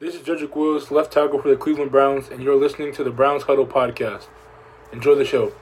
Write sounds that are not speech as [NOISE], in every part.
This is Jedrick Wills, left tackle for the Cleveland Browns, and you're listening to the Browns Huddle podcast. Enjoy the show.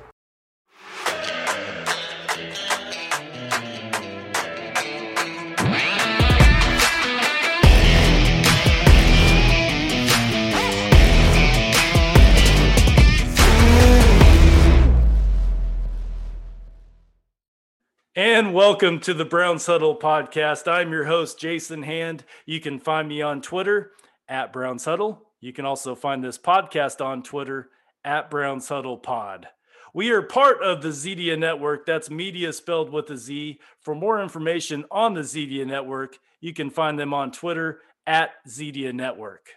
And welcome to the Browns Huddle podcast. I'm your host, Jason Hand. You can find me on Twitter at Browns Huddle. You can also find this podcast on Twitter at Browns Huddle Pod. We are part of the Zedia Network. That's media spelled with a Z. For more information on the Zedia Network, you can find them on Twitter at Zedia Network.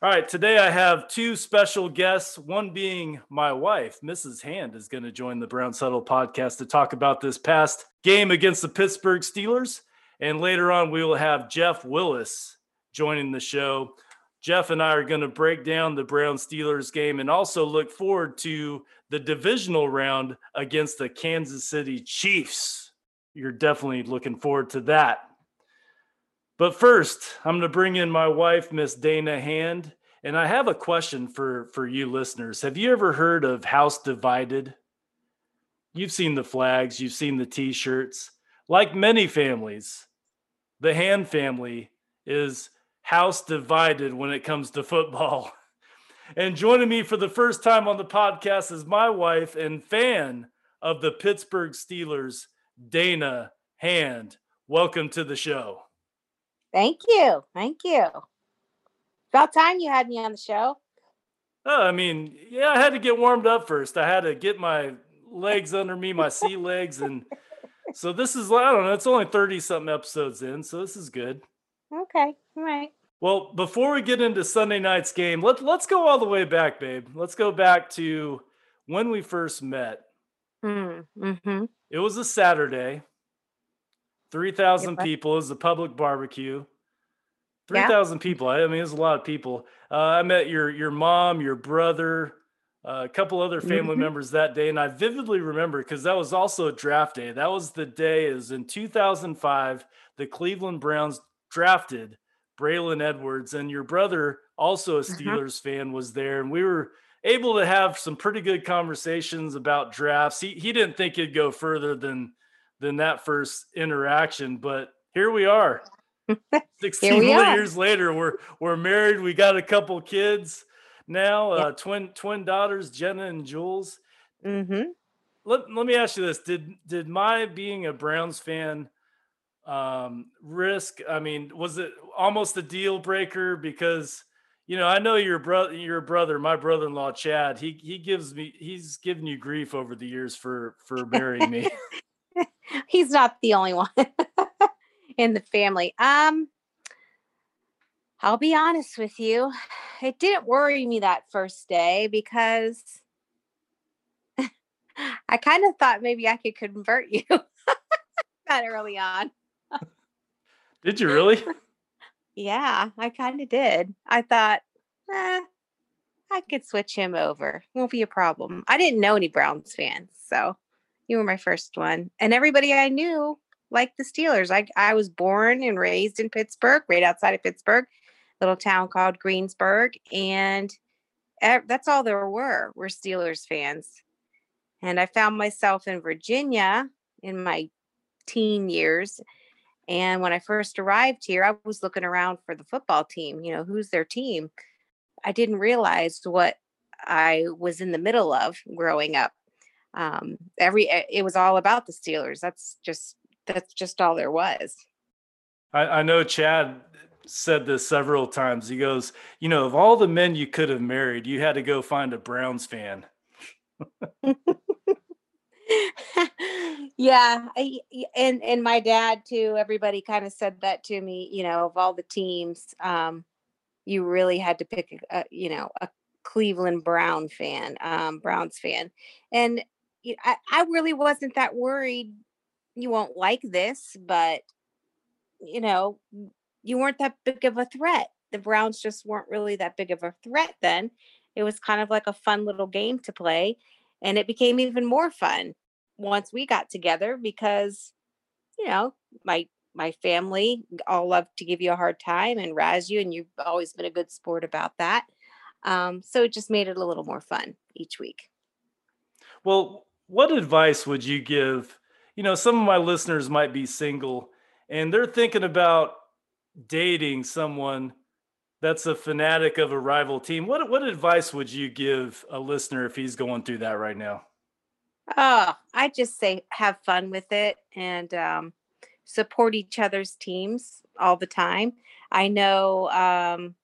All right, today I have two special guests, one being my wife, Mrs. Hand, is going to join the Brown Huddle podcast to talk about this past game against the Pittsburgh Steelers. And later on, we will have Jeff Willis joining the show. Jeff and I are going to break down the Brown Steelers game and also look forward to the divisional round against the Kansas City Chiefs. You're definitely looking forward to that. But first, I'm going to bring in my wife, Miss Dana Hand, and I have a question for for you listeners. Have you ever heard of House Divided? You've seen the flags, you've seen the t-shirts. Like many families, the Hand family is house divided when it comes to football. [LAUGHS] And joining me for the first time on the podcast is my wife and fan of the Pittsburgh Steelers, Dana Hand. Welcome to the show. Thank you. Thank you. About time you had me on the show. Oh, I mean, yeah, I had to get warmed up first. I had to get my legs under me, my sea legs. And [LAUGHS] so this is, I don't know, it's only 30 something episodes in. So this is good. Okay. All right. Well, before we get into Sunday night's game, let's let's go all the way back, babe. Let's go back to when we first met. Mm, hmm It was a Saturday. 3,000 Yep. people. It was a public barbecue. Yeah. 3,000 people. I mean, it's a lot of people. Uh, I met your your mom, your brother, uh, a couple other family Mhm. members that day. And I vividly remember because that was also a draft day. That was the day, is in 2005, the Cleveland Browns drafted Braylon Edwards. And your brother, also a Mhm. Steelers fan, was there. And we were able to have some pretty good conversations about drafts. He, he didn't think it'd go further than than that first interaction, but here we are. [LAUGHS] 61 we are. years later, we're we're married. We got a couple kids now, uh, twin twin daughters, Jenna and Jules. hmm Let, let me ask you this: Did did my being a Browns fan um, risk? I mean, was it almost a deal breaker? Because you know, I know your brother, your brother, my brother-in-law Chad. He he gives me he's given you grief over the years for for marrying me. [LAUGHS] He's not the only one [LAUGHS] in the family. Um, I'll be honest with you. It didn't worry me that first day because [LAUGHS] I kind of thought maybe I could convert you that early on. Did you really? [LAUGHS] Yeah, I kind of did. I thought, eh, I could switch him over. Won't be a problem. I didn't know any Browns fans, so you were my first one. And everybody I knew liked the Steelers. I I was born and raised in Pittsburgh, right outside of Pittsburgh, little town called Greensburg, and that's all there were were Steelers fans. And I found myself in Virginia in my teen years and when I first arrived here, I was looking around for the football team, you know, who's their team. I didn't realize what I was in the middle of growing up. Um, every eh, it was all about the Steelers. That's just that's just all there was. I, I know Chad said this several times. He goes, you know, of all the men you could have married, you had to go find a Browns fan. [LAUGHS] [LAUGHS] yeah, I, and and my dad too. Everybody kind of said that to me. You know, of all the teams, um, you really had to pick, a, you know, a Cleveland Brown fan, um, Browns fan, and you I, I really wasn't that worried. You won't like this, but you know, you weren't that big of a threat. The Browns just weren't really that big of a threat then. It was kind of like a fun little game to play and it became even more fun once we got together because you know my my family all love to give you a hard time and razz you, and you've always been a good sport about that. Um, so it just made it a little more fun each week. Well, what advice would you give? You know, some of my listeners might be single and they're thinking about dating someone that's a fanatic of a rival team. What what advice would you give a listener if he's going through that right now? Oh, I just say have fun with it and um, support each other's teams all the time. I know um,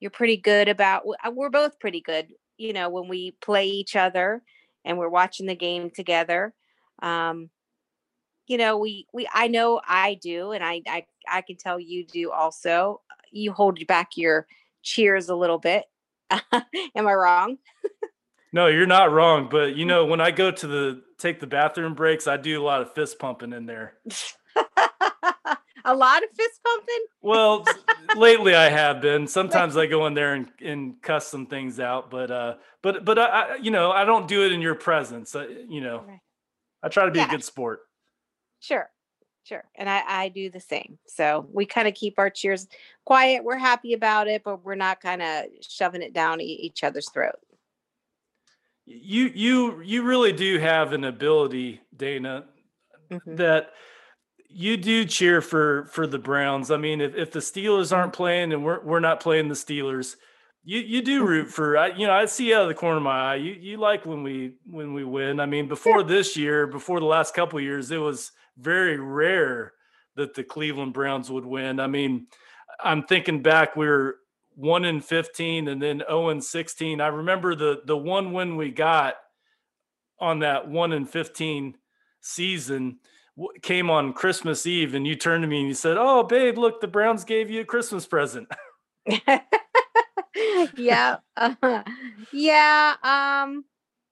you're pretty good about. Uh, we're both pretty good, you know, when we play each other and we're watching the game together. Um, you know, we we I know I do, and I I I can tell you do also. You hold back your cheers a little bit. [LAUGHS] Am I wrong? no, you're not wrong. But you know, when I go to the take the bathroom breaks, I do a lot of fist pumping in there. [LAUGHS] a lot of fist pumping? well, lately I have been. Sometimes I go in there and, and cuss some things out, but uh, but but I, you know, I don't do it in your presence. Uh, you know, I try to be yeah. a good sport. Sure, sure, and I I do the same. So we kind of keep our cheers quiet. We're happy about it, but we're not kind of shoving it down each other's throat. You you you really do have an ability, Dana, mm-hmm. that you do cheer for for the Browns. I mean, if, if the Steelers aren't playing and we're we're not playing the Steelers, you you do root mm-hmm. for. I, you know, I see out of the corner of my eye. You you like when we when we win. I mean, before this year, before the last couple years, it was very rare that the Cleveland Browns would win. I mean, I'm thinking back, we were one in 15 and then 0 and 16. I remember the the one win we got on that one in 15 season came on Christmas Eve and you turned to me and you said, "Oh, babe, look, the Browns gave you a Christmas present." [LAUGHS] yeah. Uh, yeah, um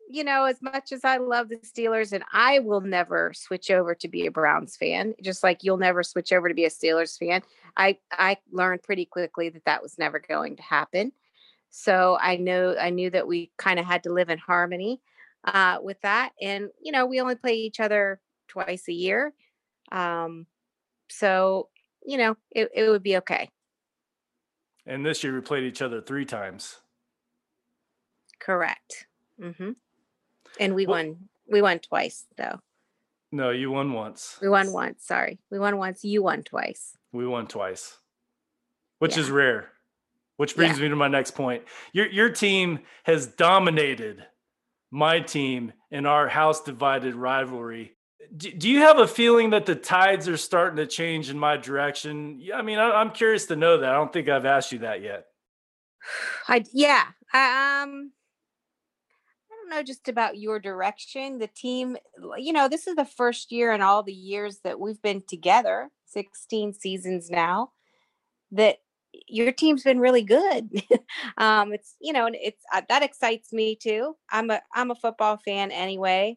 you know, as much as I love the Steelers and I will never switch over to be a Browns fan, just like you'll never switch over to be a Steelers fan. I I learned pretty quickly that that was never going to happen. So I know I knew that we kind of had to live in harmony uh, with that, and you know, we only play each other twice a year. Um, so, you know, it, it would be okay. And this year we played each other three times. Correct. Mm-hmm. And we well, won. We won twice, though. No, you won once. We won once. Sorry, we won once. You won twice. We won twice, which yeah. is rare. Which brings yeah. me to my next point. Your your team has dominated my team in our house divided rivalry do, do you have a feeling that the tides are starting to change in my direction? I mean, I, am curious to know that. I don't think I've asked you that yet. [SIGHS] I yeah. I, um, don't know just about your direction. The team, you know, this is the first year in all the years that we've been together, 16 seasons now, that your team's been really good. [LAUGHS] um, it's you know, it's uh, that excites me too. I'm a I'm a football fan anyway.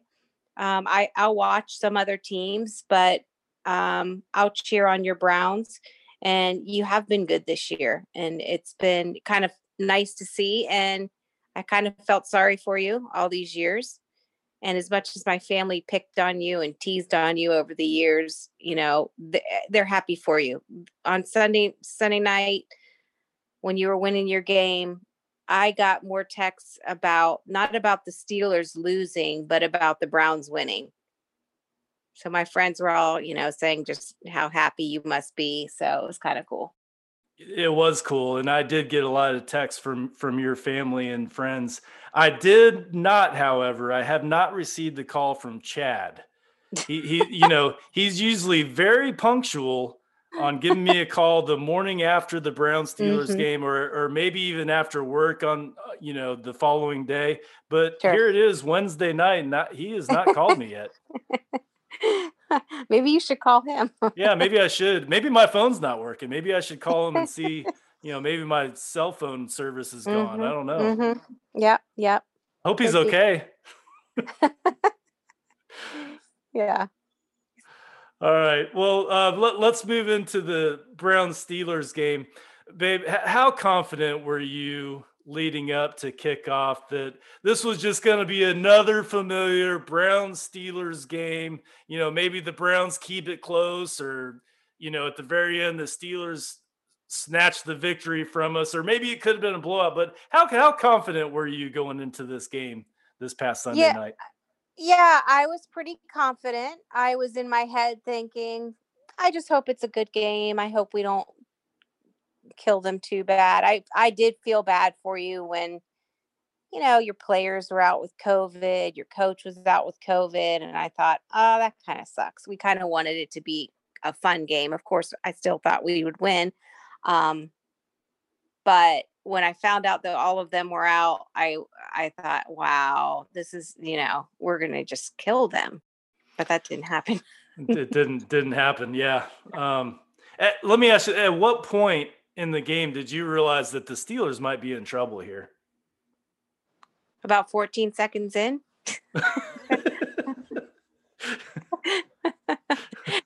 Um, I I'll watch some other teams, but um, I'll cheer on your Browns. And you have been good this year, and it's been kind of nice to see. And I kind of felt sorry for you all these years. And as much as my family picked on you and teased on you over the years, you know, eh, they're happy for you. On Sunday Sunday night, when you were winning your game, I got more texts about not about the Steelers losing, but about the Browns winning. So my friends were all, you know, saying just how happy you must be. So it was kind of cool. It was cool, and I did get a lot of texts from from your family and friends. I did not, however, I have not received the call from Chad. He, he you know, he's usually very punctual on giving me a [LAUGHS] call the morning after the Brown Steelers mm-hmm. game, or or maybe even after work on uh, you know the following day. But sure. here it is Wednesday night, and not, he has not called me yet. [LAUGHS] [LAUGHS] maybe you should call him. yeah, maybe I should. Maybe my phone's not working. Maybe I should call him and [LAUGHS] see. You know, maybe my cell phone service is gone. Mm-hmm. I don't know. Mm-hmm. Yep, yep. Hope he's okay. [LAUGHS] yeah. All right. Well, uh, let, us move into the Brown Steelers game. Babe, how confident were you leading up to kickoff that this was just going to be another familiar Brown Steelers game? You know, maybe the Browns keep it close or, you know, at the very end, the Steelers snatched the victory from us, or maybe it could have been a blowout. But how how confident were you going into this game this past Sunday Yeah. night? Yeah, I was pretty confident. I was in my head thinking, I just hope it's a good game. I hope we don't kill them too bad. I I did feel bad for you when you know your players were out with COVID, your coach was out with COVID, and I thought, oh, that kind of sucks. We kind of wanted it to be a fun game. Of course, I still thought we would win. Um, but when I found out that all of them were out, I I thought, wow, this is you know we're gonna just kill them, but that didn't happen. it didn't didn't happen. Yeah. Um, at- let me ask you: At what point in the game did you realize that the Steelers might be in trouble here? About 14 seconds in, [LAUGHS]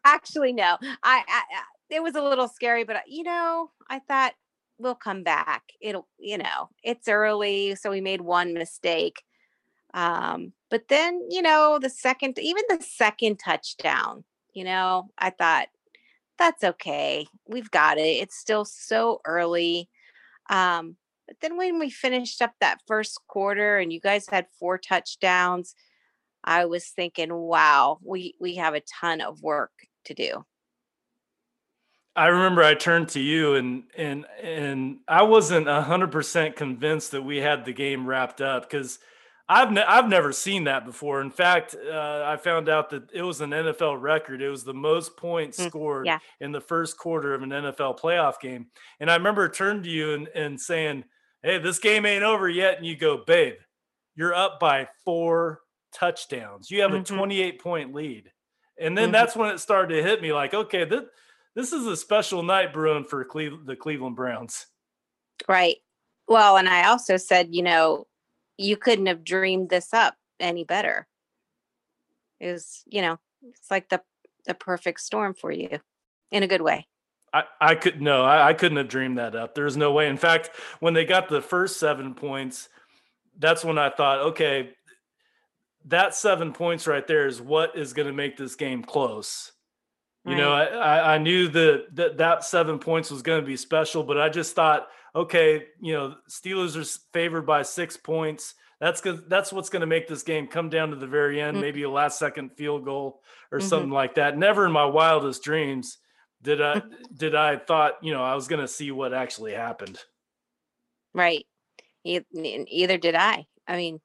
actually, no, I, I, it was a little scary, but uh, you know, I thought we'll come back. It'll, you know, it's early, so we made one mistake. Um, but then, you know, the second, even the second touchdown, you know, I thought that's okay. We've got it. It's still so early. Um, but then when we finished up that first quarter and you guys had four touchdowns, I was thinking, wow, we we have a ton of work to do. I remember I turned to you and and and I wasn't hundred percent convinced that we had the game wrapped up because I've ne- I've never seen that before. In fact, uh, I found out that it was an NFL record. It was the most points Mm, scored yeah. in the first quarter of an NFL playoff game. And I remember turning to you and, and saying, "Hey, this game ain't over yet." And you go, "Babe, you're up by four touchdowns. You have a Mhm. 28 point lead." And then Mhm. that's when it started to hit me like, okay, this this is a special night brewing for Cleve- the Cleveland Browns. Right. Well, and I also said, you know, you couldn't have dreamed this up any better. It was, you know, it's like the the perfect storm for you in a good way. I, I could no, I, I couldn't have dreamed that up. There's no way. In fact, when they got the first seven points, that's when I thought, okay, that seven points right there is what is going to make this game close. You know, I, I, I knew that, that that seven points was going to be special, but I just thought, okay, you know, Steelers are favored by six points. That's good. That's what's going to make this game come down to the very end, Mm. maybe a last second field goal or Mhm. something like that. Never in my wildest dreams did I [LAUGHS] did I thought you know I was going to see what actually happened. Right. E- Either did I. I mean,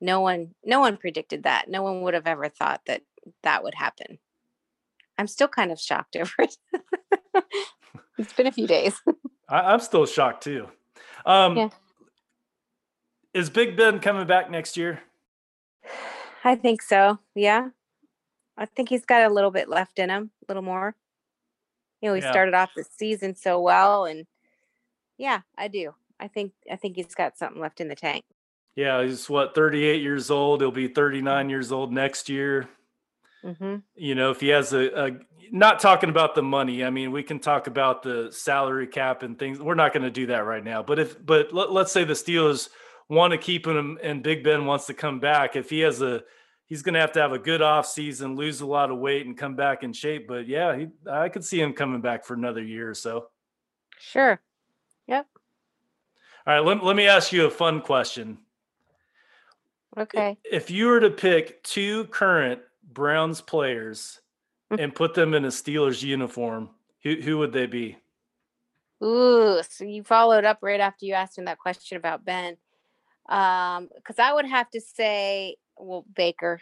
no one no one predicted that. No one would have ever thought that that would happen. I'm still kind of shocked [LAUGHS] over it. it's been a few days. [LAUGHS] I, I'm still shocked too. Um, Yeah. Is Big Ben coming back next year? I think so. Yeah. I think he's got a little bit left in him, a little more. You know, he Yeah. started off the season so well and yeah, I do. I think I think he's got something left in the tank. Yeah, he's what 38 years old. He'll be 39 years old next year. Hmm you know, if he has a, a not talking about the money. I mean, we can talk about the salary cap and things. We're not going to do that right now. But if but let, let's say the Steelers want to keep him and Big Ben wants to come back. If he has a he's going to have to have a good off season, lose a lot of weight and come back in shape. But yeah, he, I could see him coming back for another year or so. Sure. Yep. All right, let, let me ask you a fun question. Okay. If you were to pick two current Browns players Mm. and put them in a Steelers uniform, who who would they be? Ooh, so you followed up right after you asked him that question about Ben. Um, because I would have to say, well, Baker.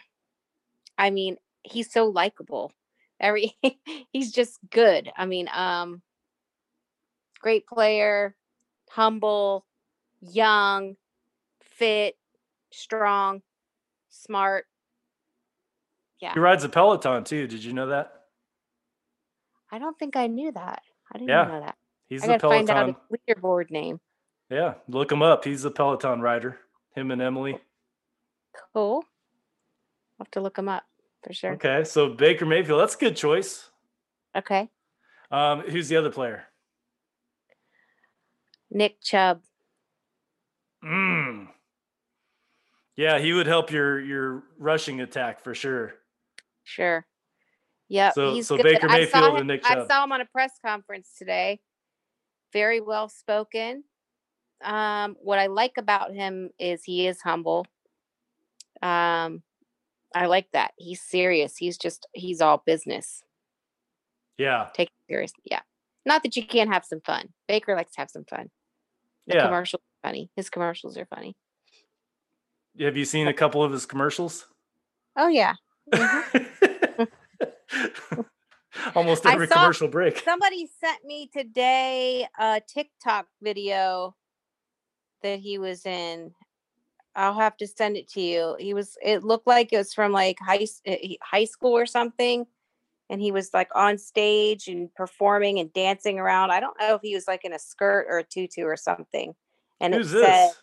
I mean, he's so likable. Every [LAUGHS] he's just good. I mean, um, great player, humble, young, fit, strong, smart. Yeah. He rides a Peloton too. Did you know that? I don't think I knew that. I didn't Yeah, know that. He's I a gotta find out Peloton. his leaderboard name. Yeah, look him up. He's a Peloton rider. Him and Emily. Cool. I'll have to look him up for sure. Okay, so Baker Mayfield. That's a good choice. Okay. Um, who's the other player? Nick Chubb. Mm. Yeah, he would help your your rushing attack for sure. Sure. Yeah. So- he's so good. Baker I Mayfield saw and him, Nick I saw him on a press conference today. Very well spoken. Um, what I like about him is he is humble. Um, I like that. He's serious. He's just he's all business. Yeah. Take it serious. Yeah. Not that you can't have some fun. Baker likes to have some fun. The Yeah. commercials are funny. His commercials are funny. Have you seen a couple of his commercials? Oh yeah. Mhm. [LAUGHS] [LAUGHS] Almost every saw- commercial break. Somebody sent me today a TikTok video that he was in. I'll have to send it to you. He was. It looked like it was from like high he- high school or something, and he was like on stage and performing and dancing around. I don't know if he was like in a skirt or a tutu or something. And Who's it said, this?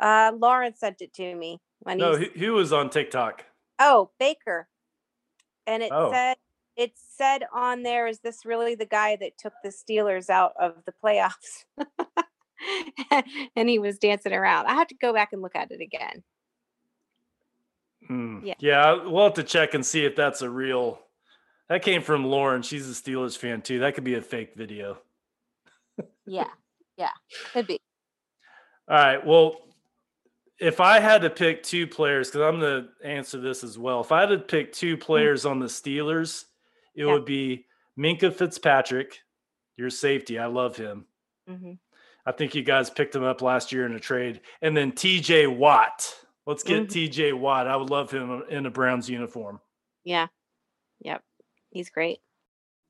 uh, Lauren sent it to me when No, who, who was on TikTok? Oh, Baker. And it Oh. said it said on there, is this really the guy that took the Steelers out of the playoffs? [LAUGHS] and he was dancing around. I have to go back and look at it again. Hmm. Yeah. Yeah, we'll have to check and see if that's a real. That came from Lauren. She's a Steelers fan too. That could be a fake video. Yeah. Yeah. Could be. All right. Well, if I had to pick two players, because I'm going to answer this as well. If I had to pick two players on the Steelers, it Yeah. would be Minkah Fitzpatrick, your safety. I love him. hmm I think you guys picked him up last year in a trade. And then TJ Watt. Let's get Mhm. TJ Watt. I would love him in a Browns uniform. Yeah. Yep. He's great.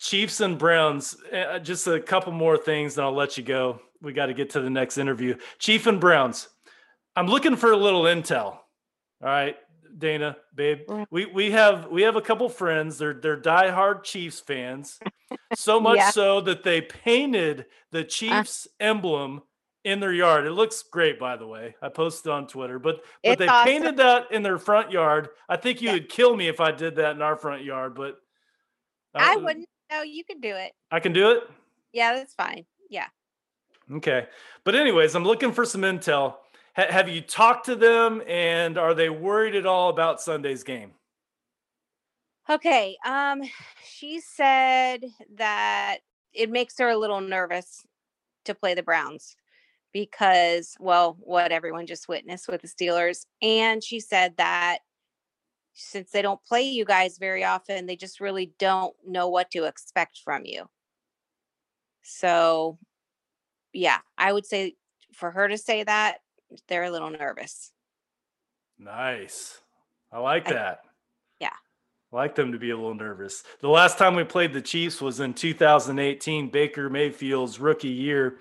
Chiefs and Browns. Uh, just a couple more things, and I'll let you go. We got to get to the next interview. Chief and Browns. I'm looking for a little intel. All right, Dana, babe. We we have we have a couple friends. They're they're diehard Chiefs fans. So [LAUGHS] much Yeah. so that they painted the Chiefs emblem in their yard. It looks great, by the way. I posted on Twitter, but but they awesome. painted that in their front yard. I think you Yeah. would kill me if I did that in our front yard, but I uh, wouldn't. No, you can do it. I can do it. Yeah, that's fine. Yeah. Okay. But, anyways, I'm looking for some intel. Ha- have you talked to them and are they worried at all about Sunday's game? Okay. Um, she said that it makes her a little nervous to play the Browns because, well, what everyone just witnessed with the Steelers. And she said that since they don't play you guys very often, they just really don't know what to expect from you. So, yeah, I would say for her to say that, they're a little nervous. Nice. I like I- that. yeah. I like them to be a little nervous. The last time we played the Chiefs was in 2018, Baker Mayfield's rookie year.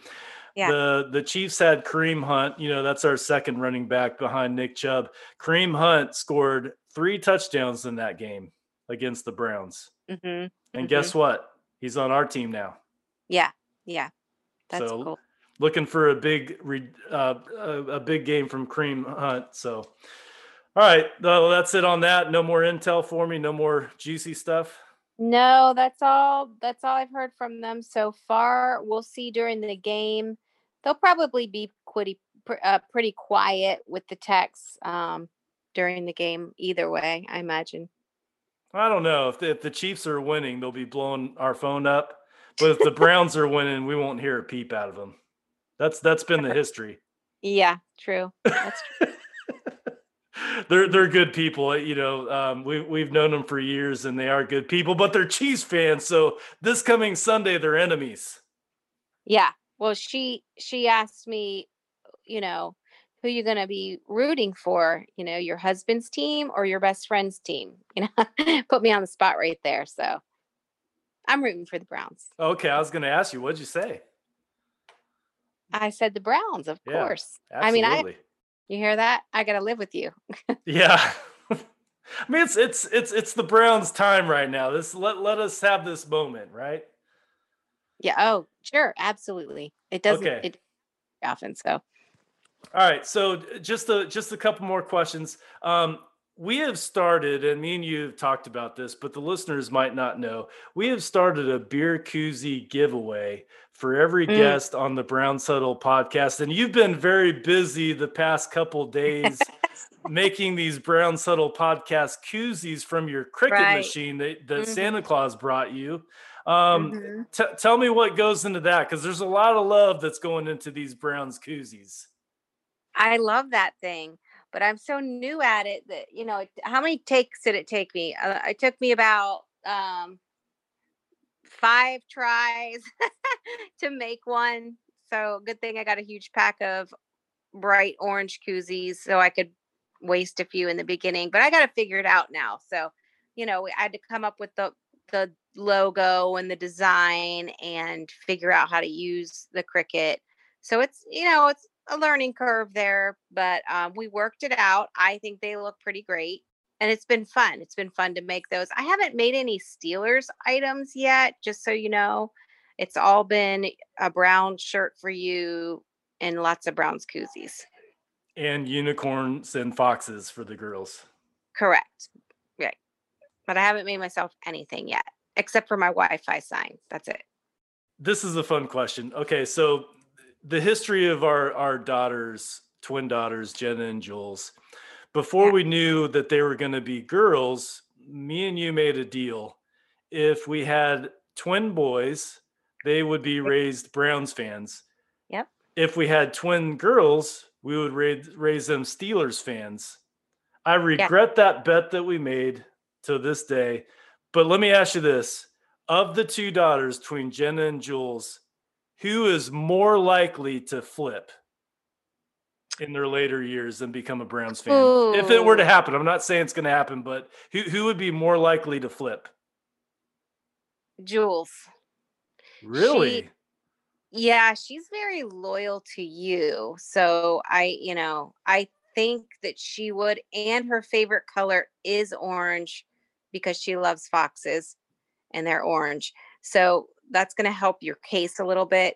Yeah. The the Chiefs had Kareem Hunt. You know, that's our second running back behind Nick Chubb. Kareem Hunt scored three touchdowns in that game against the Browns. hmm And guess what? He's on our team now. Yeah. Yeah. That's So, cool. Looking for a big re- uh, a, a big game from Kareem Hunt. So, all right, well, that's it on that. No more intel for me. No more juicy stuff. No, that's all. That's all I've heard from them so far. We'll see during the game. They'll probably be pretty, uh, pretty quiet with the texts um, during the game. Either way, I imagine. I don't know if the, if the Chiefs are winning, they'll be blowing our phone up. But if the Browns are winning, we won't hear a peep out of them. That's that's been the history. Yeah, true. That's true. [LAUGHS] they're they're good people. You know, um, we we've known them for years, and they are good people. But they're Chiefs fans, so this coming Sunday, they're enemies. yeah. Well, she she asked me, you know, who you going to be rooting for? You know, your husband's team or your best friend's team? [LAUGHS] You know, put me on the spot right there. So I'm rooting for the Browns. Okay, I was going to ask you, what'd you say? I said the Browns, of Yeah, course. I mean, I Absolutely. you hear that? I got to live with you. Yeah. [LAUGHS] I mean, it's it's it's it's the Browns' time right now. This let let us have this moment, right? Yeah. Oh, sure. Absolutely. It doesn't. Okay. It often. So All right, so just a just a couple more questions. Um, we have started, and me and you have talked about this, but the listeners might not know. We have started a beer koozie giveaway for every Mm. guest on the Browns Huddle podcast, and you've been very busy the past couple days [LAUGHS] making these Browns Huddle podcast koozies from your Cricut Right. machine that, that Mhm. Santa Claus brought you. Um, Mhm. t- tell me what goes into that because there's a lot of love that's going into these Browns koozies. I love that thing, but I'm so new at it that you know. How many takes did it take me? Uh, it took me about um, five tries [LAUGHS] to make one. So good thing I got a huge pack of bright orange koozies, so I could waste a few in the beginning. But I got to figure it out now. So you know, I had to come up with the the logo and the design and figure out how to use the Cricut. So it's you know it's a learning curve there, but um, we worked it out. I think they look pretty great, and it's been fun. It's been fun to make those. I haven't made any Steelers items yet, just so you know. It's all been a brown shirt for you and lots of Browns koozies. And unicorns and foxes for the girls. Correct. Right. But I haven't made myself anything yet, except for my Wi-Fi sign. That's it. This is a fun question. Okay, so the history of our our daughters, twin daughters, Jenna and Jules. Before Yeah. we knew that they were going to be girls, me and you made a deal. If we had twin boys, they would be raised Browns fans. Yep. If we had twin girls, we would raise raise them Steelers fans. I regret that bet that we made to this day. But let me ask you this of the two daughters between Jenna and Jules, who is more likely to flip in their later years and become a Browns fan? If it were to happen, I'm not saying it's going to happen, but who, who would be more likely to flip? Jules. Really? Yeah, she's very loyal to you. So I, you know, I think that she would, and her favorite color is orange because she loves foxes and they're orange. So that's going to help your case a little bit.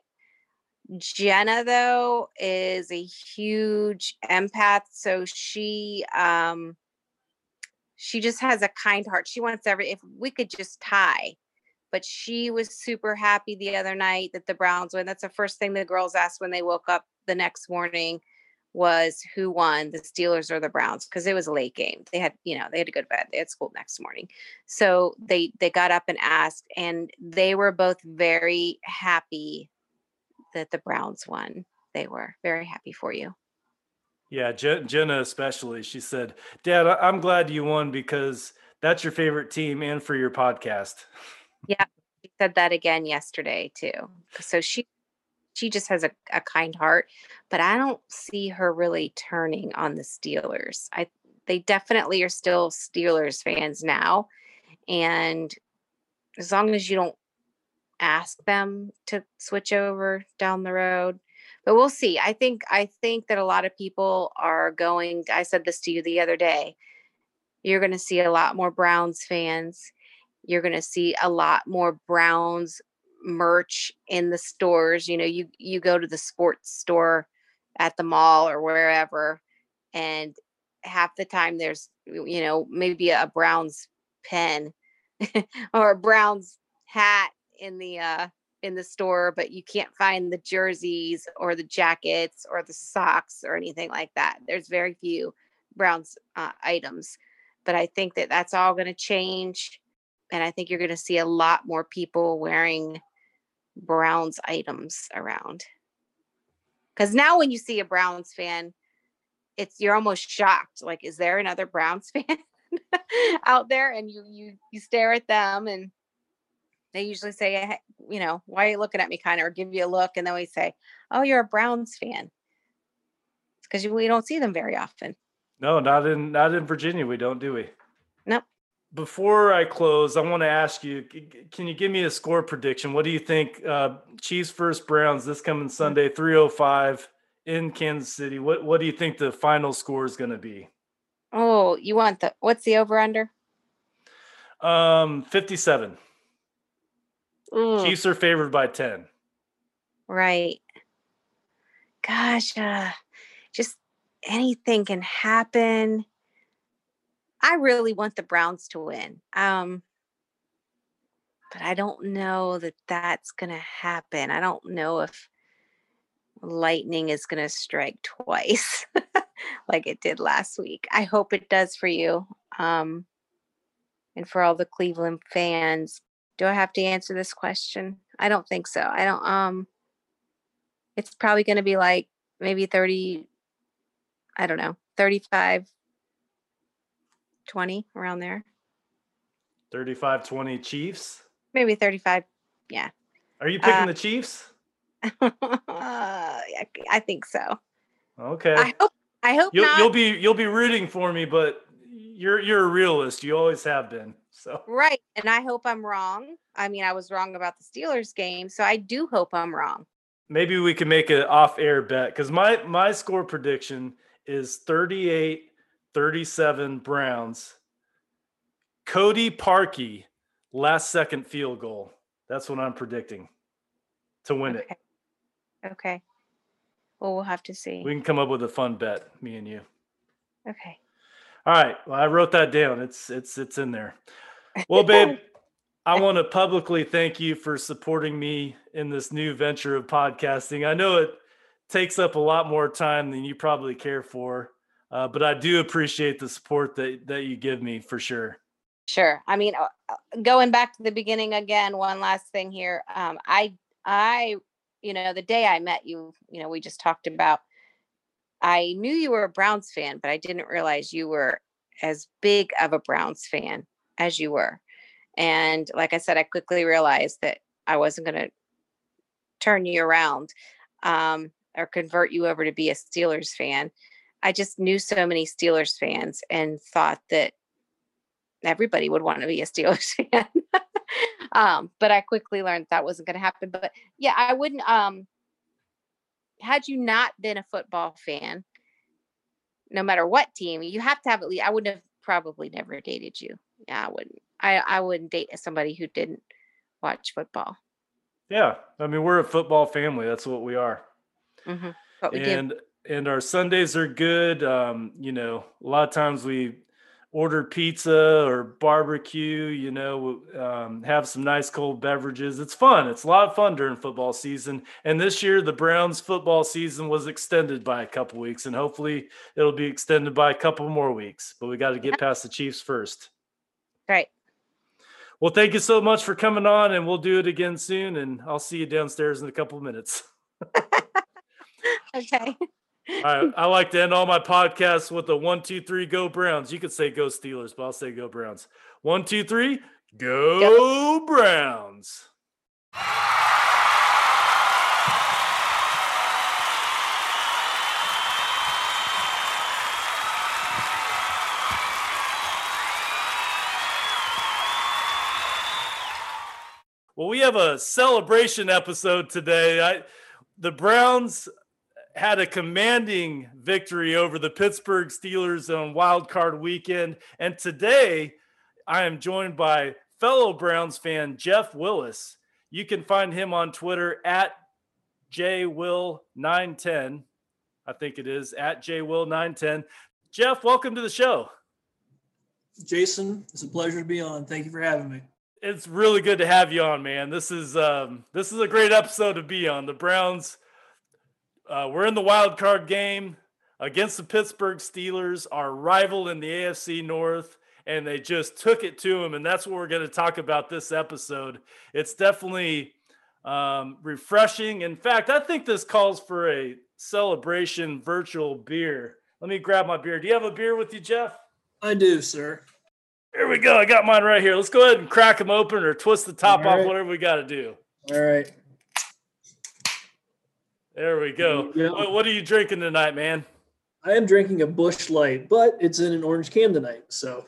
Jenna, though, is a huge empath. So she, um, she just has a kind heart. She wants every, if we could just tie, but she was super happy the other night that the Browns win. That's the first thing the girls asked when they woke up the next morning was who won, the Steelers or the Browns, because it was a late game. They had, you know, they had to go to bed. They had school next morning. So they they got up and asked, and they were both very happy that the Browns won. They were very happy for you. Yeah, Je- Jenna especially. She said, "Dad, I'm glad you won because that's your favorite team and for your podcast." Yeah, she said that again yesterday too. So she she just has a, a kind heart, but I don't see her really turning on the Steelers. I they definitely are still Steelers fans now. And as long as you don't ask them to switch over down the road. But we'll see. I think I think that a lot of people are going I said this to you the other day. You're going to see a lot more Browns fans you're going to see a lot more browns merch in the stores you know you you go to the sports store at the mall or wherever and half the time there's you know maybe a browns pen [LAUGHS] or a browns hat in the uh in the store but you can't find the jerseys or the jackets or the socks or anything like that. There's very few browns uh, items but i think that that's all going to change and I think you're going to see a lot more people wearing Browns items around. Because now, when you see a Browns fan, it's you're almost shocked. Like, is there another Browns [LAUGHS] fan out there? And you you you stare at them, and they usually say, you know, why are you looking at me?" Kind of, or give you a look, and then we say, "Oh, you're a Browns fan." It's because we don't see them very often. No, not in not in Virginia. We don't, do we? Nope. Before I close, I want to ask you: Can you give me a score prediction? What do you think? Uh, Chiefs versus Browns this coming Sunday, three oh five in Kansas City. What What do you think the final score is going to be? Oh, you want the what's the over under? Um, fifty seven. Ooh. Chiefs are favored by ten. Right. Gosh, uh, just anything can happen. I really want the Browns to win. Um, but I don't know that that's going to happen. I don't know if lightning is going to strike twice. [LAUGHS] like it did last week. I hope it does for you. Um, and for all the Cleveland fans. Do I have to answer this question? I don't think so. I don't um it's probably going to be like maybe 30 I don't know, 35 20 around there. 35 20 Chiefs. Maybe 35. Yeah. Are you picking Uh, the Chiefs? [LAUGHS] I I think so. Okay. I hope I hope You'll, you'll be you'll be rooting for me, but you're you're a realist. You always have been. So Right. And I hope I'm wrong. I mean, I was wrong about the Steelers game, so I do hope I'm wrong. maybe we can make an off-air bet because my my score prediction is 38 37 Browns. Cody Parkey, last second field goal. That's what I'm predicting to win it. Okay. Okay. Well, we'll have to see. We can come up with a fun bet, me and you. okay. All right. Well, I wrote that down. It's it's it's in there. Well, babe, [LAUGHS] I want to publicly thank you for supporting me in this new venture of podcasting. I know it takes up a lot more time than you probably care for, uh, but I do appreciate the support that that you give me for sure. Sure. I mean, uh, uh, going back to the beginning again, one last thing here. Um, I, I, you know, the day I met you, you know, we just talked about. I knew you were a Browns fan, but I didn't realize you were as big of a Browns fan as you were. And like I said, I quickly realized that I wasn't going to turn you around um, or convert you over to be a Steelers fan. I just knew so many Steelers fans and thought that everybody would want to be a [LAUGHS] Steelers fan. [LAUGHS] um, but I quickly learned that wasn't going to happen. But yeah, I wouldn't. Um, had you not been a football fan, no matter what team, you have to have at least. I would have probably never dated you. Yeah, I wouldn't. I I wouldn't date somebody who didn't watch football. Yeah, I mean we're a football family. That's what we are. hmm But we do. And our Sundays are good. Um, you know, a lot of times we order pizza or barbecue. You know, um, have some nice cold beverages. It's fun. It's a lot of fun during football season. And this year, the Browns football season was extended by a couple weeks, and hopefully, it'll be extended by a couple more weeks. But we got to get past the Chiefs first. Right. Well, thank you so much for coming on, and we'll do it again soon. And I'll see you downstairs in a couple of minutes. [LAUGHS] Okay. I, I like to end all my podcasts with a one, two, three, go Browns. You could say go Steelers, but I'll say go Browns. One, two, three, go, Browns. Well, we have a celebration episode today. I, the Browns had a commanding victory over the Pittsburgh Steelers on Wild Card Weekend, and today I am joined by fellow Browns fan Jeff Willis. You can find him on Twitter at jwill910. I think it is at jwill910. Jeff, welcome to the show. Jason, it's a pleasure to be on. Thank you for having me. It's really good to have you on, man. This is um, this is a great episode to be on. The Browns, uh, we're in the wild card game against the Pittsburgh Steelers, our rival in the AFC North, and they just took it to them. And that's what we're going to talk about this episode. It's definitely um, refreshing. In fact, I think this calls for a celebration virtual beer. Let me grab my beer. Do you have a beer with you, Jeff? I do, sir. Here we go. I got mine right here. Let's go ahead and crack them open or twist the top off, whatever we got to do. All right. There we go. Go. What, what are you drinking tonight, man? I am drinking a Busch Light, but it's in an orange can tonight. So,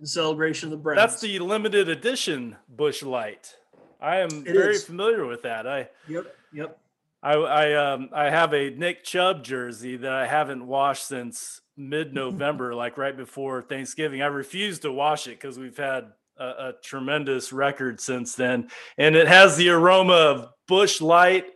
in celebration of the Browns. That's the limited edition Busch Light. I am It very is. familiar with that. I, Yep. Yep. I, I, um, I have a Nick Chubb jersey that I haven't washed since mid-November, [LAUGHS] like right before Thanksgiving. I refuse to wash it because we've had a, a tremendous record since then, and it has the aroma of Busch Light,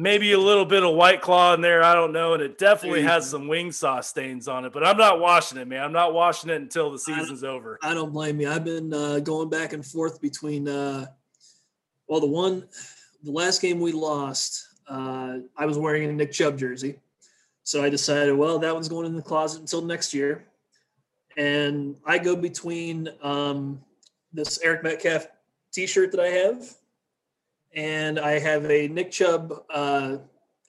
maybe a little bit of White Claw in there. I don't know, and it definitely has some wing sauce stains on it. But I'm not washing it, man. I'm not washing it until the season's over. I don't blame you. I've been uh, going back and forth between, uh, well, the one, the last game we lost, uh, I was wearing a Nick Chubb jersey. so I decided, well, that one's going in the closet until next year. And I go between um, this Eric Metcalf T-shirt that I have, and I have a Nick Chubb uh,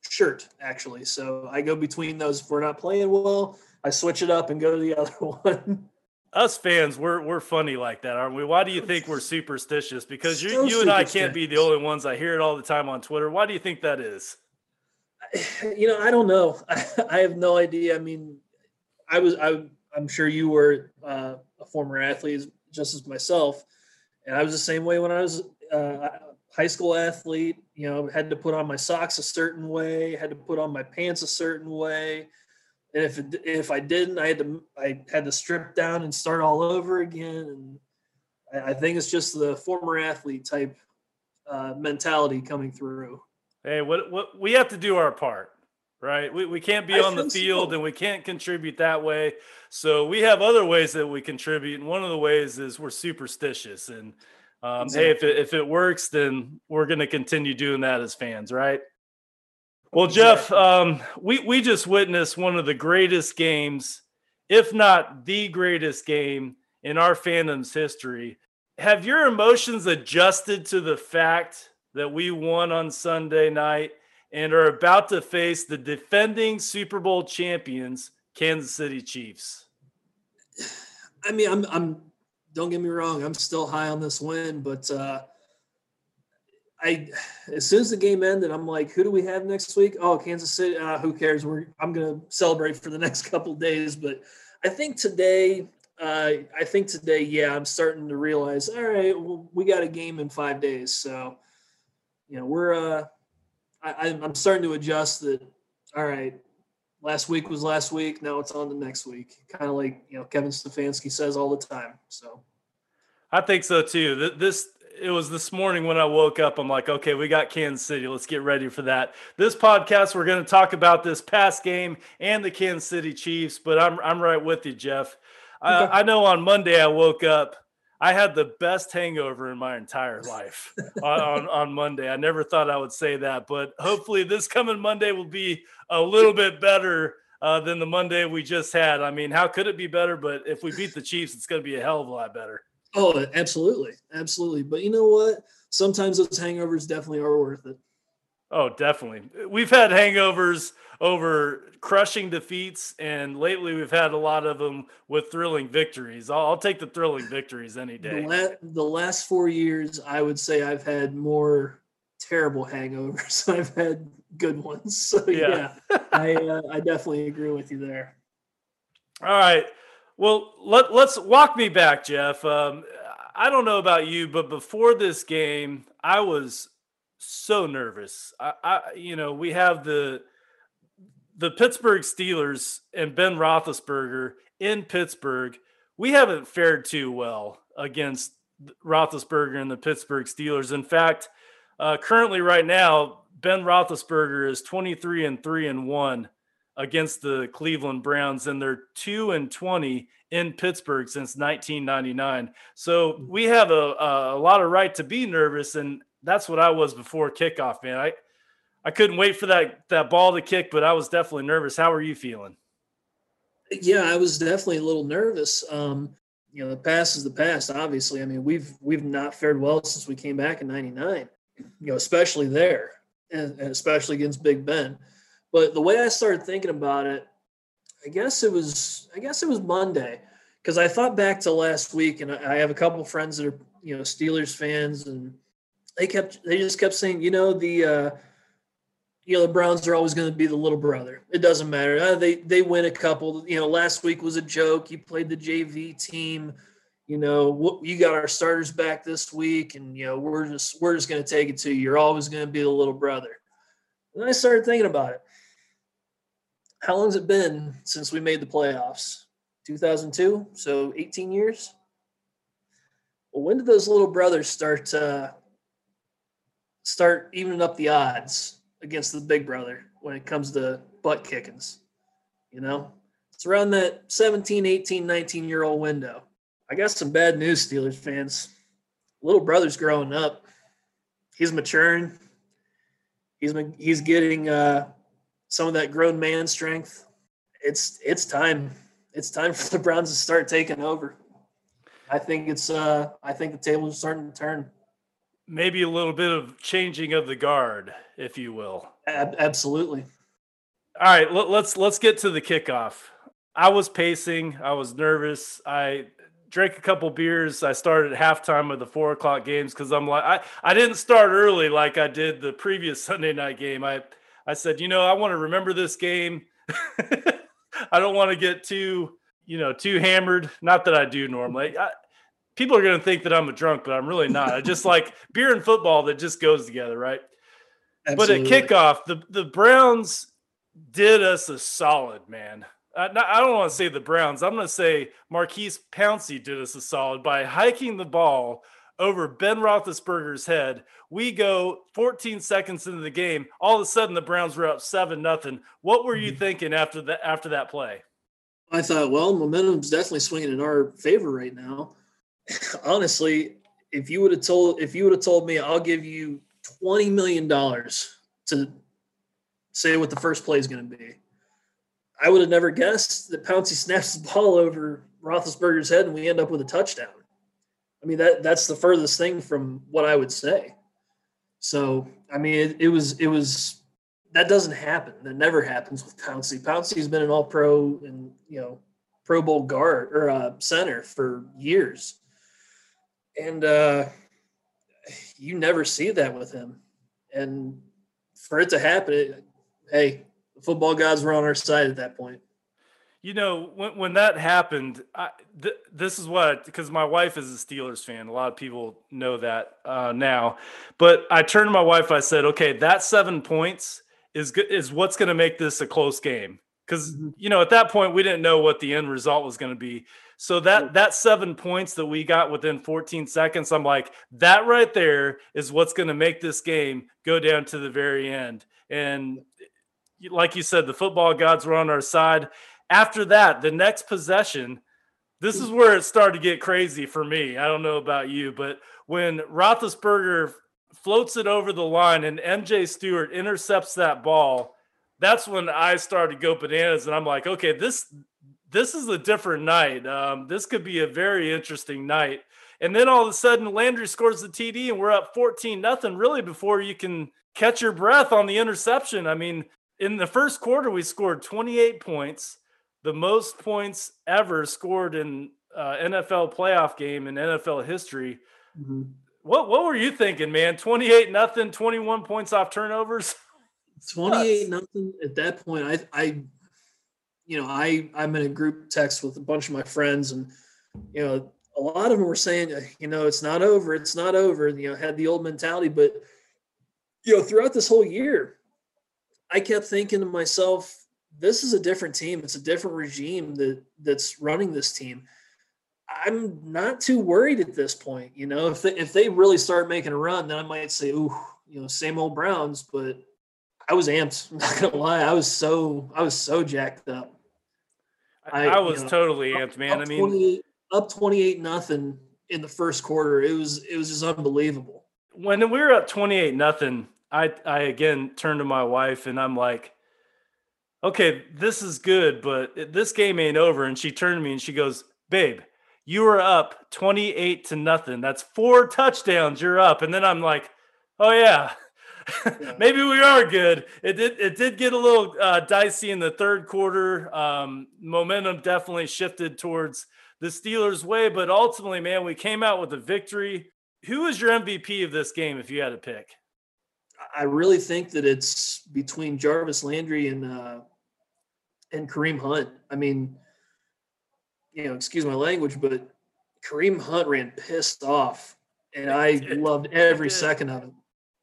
shirt actually. So I go between those. If we're not playing well, I switch it up and go to the [LAUGHS] other one. Us fans, we're we're funny like that, aren't we? Why do you think we're [LAUGHS] superstitious? Because you So you and I can't be the only ones. I hear it all the time on Twitter. Why do you think that is? [SIGHS] you know, I don't know. I, [LAUGHS] I have no idea. I mean, I was I I'm sure you were uh, a former athlete just as myself, and I was the same way when I was uh, high school athlete. You know, had to put on my socks a certain way, had to put on my pants a certain way, and if it, if I didn't, I had to I had to strip down and start all over again. And I, I think it's just the former athlete type uh, mentality coming through. Hey, what what we have to do our part, right? We we can't be I on the field so. and we can't contribute that way. So we have other ways that we contribute, and one of the ways is we're superstitious. And um, hey, if it, if it works, then we're going to continue doing that as fans, right? Well, Jeff, um, we we just witnessed one of the greatest games, if not the greatest game in our fandom's history. Have your emotions adjusted to the fact that we won on Sunday night and are about to face the defending Super Bowl champions, Kansas City Chiefs? I mean, I'm, I'm, don't get me wrong, I'm still high on this win, but uh, I, as soon as the game ended, I'm like, who do we have next week? Oh, Kansas City. Uh, who cares? We're, I'm to celebrate for the [LAUGHS] next couple days. But I think today, uh, I think today, yeah, I'm starting to realize, all right, well, we got a game in five days. So, you know, we're, uh, I, I'm starting to adjust that. All right, last week was last week. Now it's on to next week. Kind of like you know Kevin Stefanski says all the time. So I think so too. This it was this morning when I woke up. I'm like, okay, we got Kansas City. Let's get ready for that. This podcast, we're going to talk about this past game and the Kansas City Chiefs. But I'm I'm right with you, Jeff. I, I know on Monday I woke up. I had the best hangover in my entire life [LAUGHS] on, on, on Monday. I never thought I would say that, but hopefully this coming Monday will be a little bit better uh, than the Monday we just had. I mean, how could it be better? But if we beat the Chiefs, it's going to be a hell of a lot better. oh, absolutely, absolutely. But you know what? Sometimes those hangovers definitely are worth it. Oh, definitely. We've had hangovers over crushing defeats, and lately we've had a lot of them with thrilling victories. I'll, I'll take the thrilling victories any The, day. la- the last four years, I would say I've had more terrible hangovers. than I've had good ones. So [LAUGHS] Yeah. yeah, I uh, I definitely agree with you there. All right. Well, let, let's walk me back, Jeff. Um, I don't know about you, but before this game, I was so nervous. I, I you know, we have the the Pittsburgh Steelers and Ben Roethlisberger in Pittsburgh. We haven't fared too well against Roethlisberger and the Pittsburgh Steelers. In fact, uh, currently, right now, Ben Roethlisberger is twenty three and three and one against the Cleveland Browns, and they're two and twenty in Pittsburgh since 1999. So we have a, a, a lot of right to be nervous, and that's what I was before kickoff, man. I I couldn't wait for that that ball to kick, but I was definitely nervous. How are you feeling? Yeah, I was definitely a little nervous. Um, you know, the past is the past. Obviously, I mean we've we've not fared well since we came back in '99. You know, especially there, and, and especially against Big Ben. But the way I started thinking about it, I guess it was I guess it was Monday because I thought back to last week, and I have a couple friends that are you know Steelers fans, and they kept they just kept saying, you know, the uh, you know the Browns are always going to be the little brother. It doesn't matter. Uh, they they win a couple. You know, last week was a joke. You played the JV team. You know, you got our starters back this week, and you know we're just we're just going to take it to you. You're always going to be the little brother. And I started thinking about it. How long's it been since we made the playoffs? 2002, so 18 years. Well, when did those little brothers start uh, start evening up the odds against the big brother when it comes to butt kickings? You know, it's around that 17, 18, 19 year old window. I got some bad news, Steelers fans. Little brother's growing up. He's maturing. He's he's getting uh, some of that grown man strength. It's it's time. It's time for the Browns to start taking over. I think it's uh I think the tables is starting to turn. Maybe a little bit of changing of the guard, if you will. Ab- absolutely. All right, let, let's let's get to the kickoff. I was pacing. I was nervous. I drank a couple beers. I started halftime of the four o'clock games because I'm like, I, I didn't start early like I did the previous [LAUGHS] Sunday night game. I I said, you know, I want to remember this game. [LAUGHS] I don't want to get too, you know, too hammered. Not that I do normally. I, people are going to think that I'm a drunk, but I'm really not. I just like [LAUGHS] beer and football that just goes together, right? Absolutely. But at kickoff, the the Browns did us a solid, man. Not, I don't want to say the Browns. I'm going to say Maurkice Pouncey did us a solid by hiking the ball over Ben Roethlisberger's head. We go 14 seconds into the game. All of a sudden, the Browns were up seven nothing. What were you Mhm. thinking after that? After that play? I thought, well, momentum's definitely swinging in our favor right now. [LAUGHS] Honestly, if you would have told if you would have told me I'll give you twenty million dollars to say what the first play is going to be, I would have never guessed that Pouncey snaps the [LAUGHS] ball over Roethlisberger's head and we end up with a touchdown. I mean that that's the furthest thing from what I would say. So I mean it, it was it was that doesn't happen. That never happens with Pouncey. Pouncey's been an All Pro and you know Pro Bowl guard or uh, center for years, and uh, you never see that with him. And for it to happen, it, hey, the football gods were on our side at that point. You know, when when that happened, I, th- this is what because my wife is a Steelers fan. A lot of people know that uh, now. But I turned to my wife. I said, "Okay, that seven points is good. Is what's going to make this a close game." Because Mhm. you know, at that point, we didn't know what the end result was going to be. So that that seven points that we got within 14 seconds, I'm like, that right there is what's going to make this game go down to the very end. And like you said, the football gods were on our side after that, the next possession, this is where it started to get crazy for me. I don't know about you, but when Roethlisberger floats it over the line and MJ Stewart intercepts that ball, that's when I started to go bananas, and I'm like, okay, this this is a different night. Um, this could be a very interesting night. And then all of a sudden, Landry scores the TD, and we're up 14 nothing. Really, before you can catch your breath on the interception. I mean, in the first quarter, we scored 28 points the most points ever scored in uh, NFL playoff game in NFL history. What what were you thinking, man? 28 nothing, 21 points off turnovers. [LAUGHS] 28 nothing at that point i i you know i i'm in a group text with a bunch of my friends and you know a lot of them were saying uh, you know it's not over it's not over And, you know had the old mentality but you know throughout this whole year i kept thinking to myself this is a different team it's a different regime that that's running this team i'm not too worried at this point you know if they, if they really start making a run then i might say ooh you know same old browns but I was amped. I'm [LAUGHS] not gonna lie. I was so I was so jacked up. I, I- I you was know, totally amped, man. I mean, 28, up twenty eight nothing in the first quarter. It was it was just unbelievable. when we were up 28 nothing, I I again turned to my wife and I'm like, okay, this is good, but this game ain't over. And she turned to me and she goes, babe, you were up 28 to nothing. That's four touchdowns. You're up. And then I'm like, oh yeah. [LAUGHS] Maybe we are good. It did. It did get a little uh, dicey in the third quarter. Um, momentum definitely shifted towards the Steelers' way, but ultimately, man, we came out with a victory. Who is your MVP of this game if you had to pick? I really think that it's between Jarvis Landry and uh, and Kareem Hunt. I mean, you know, excuse my language, but Kareem Hunt ran pissed off, and I loved every second of it.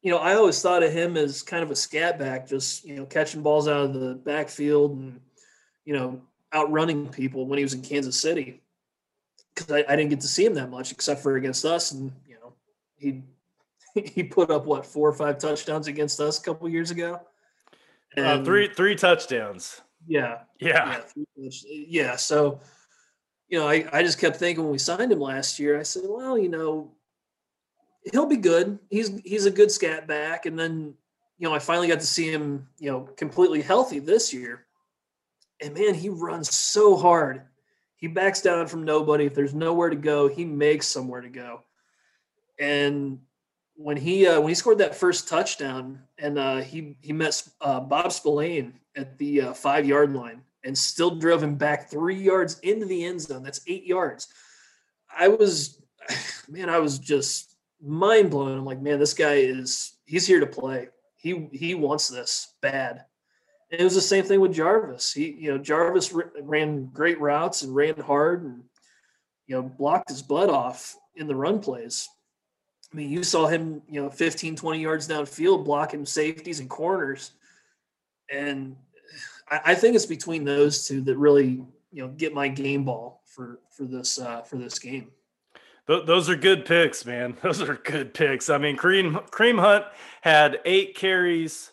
You know, I always thought of him as kind of a scat back, just you know, catching balls out of the backfield and you know, outrunning people when he was in Kansas City. Because I, I didn't get to see him that much, except for against us, and you know, he [LAUGHS] he put up what four or five touchdowns against us a couple years ago. Uh, three three touchdowns. yeah, Yeah. yeah, yeah. So, you know, I, I just kept thinking when we signed him last year, I said, well, you know, he'll be good. He's he's a good scat back, and then you know, I finally got to see him, you know, completely healthy this year. And man, he runs so hard. He backs down from nobody. If there's nowhere to go, he makes somewhere to go. And when he uh, when he scored that first touchdown, and uh, he he met uh, Bob Spillane at the uh, five yard line, and still drove him back three yards into the end zone. That's eight yards. I was, [SIGHS] man, I was just mind blown. I'm like, man, this guy is he's here to play. He he wants this bad. And it was the same thing with Jarvis. He, you know, Jarvis ran great routes and ran hard and, you know, blocked his butt off in the run plays. I mean, you saw him, you know, 15, 20 yards downfield blocking safeties and corners. And I, think it's between those two that really, you know, get my game ball for for this uh, for this game. Those are good picks, man. [LAUGHS] Those are good picks. I mean, Cream Kareem Hunt had eight carries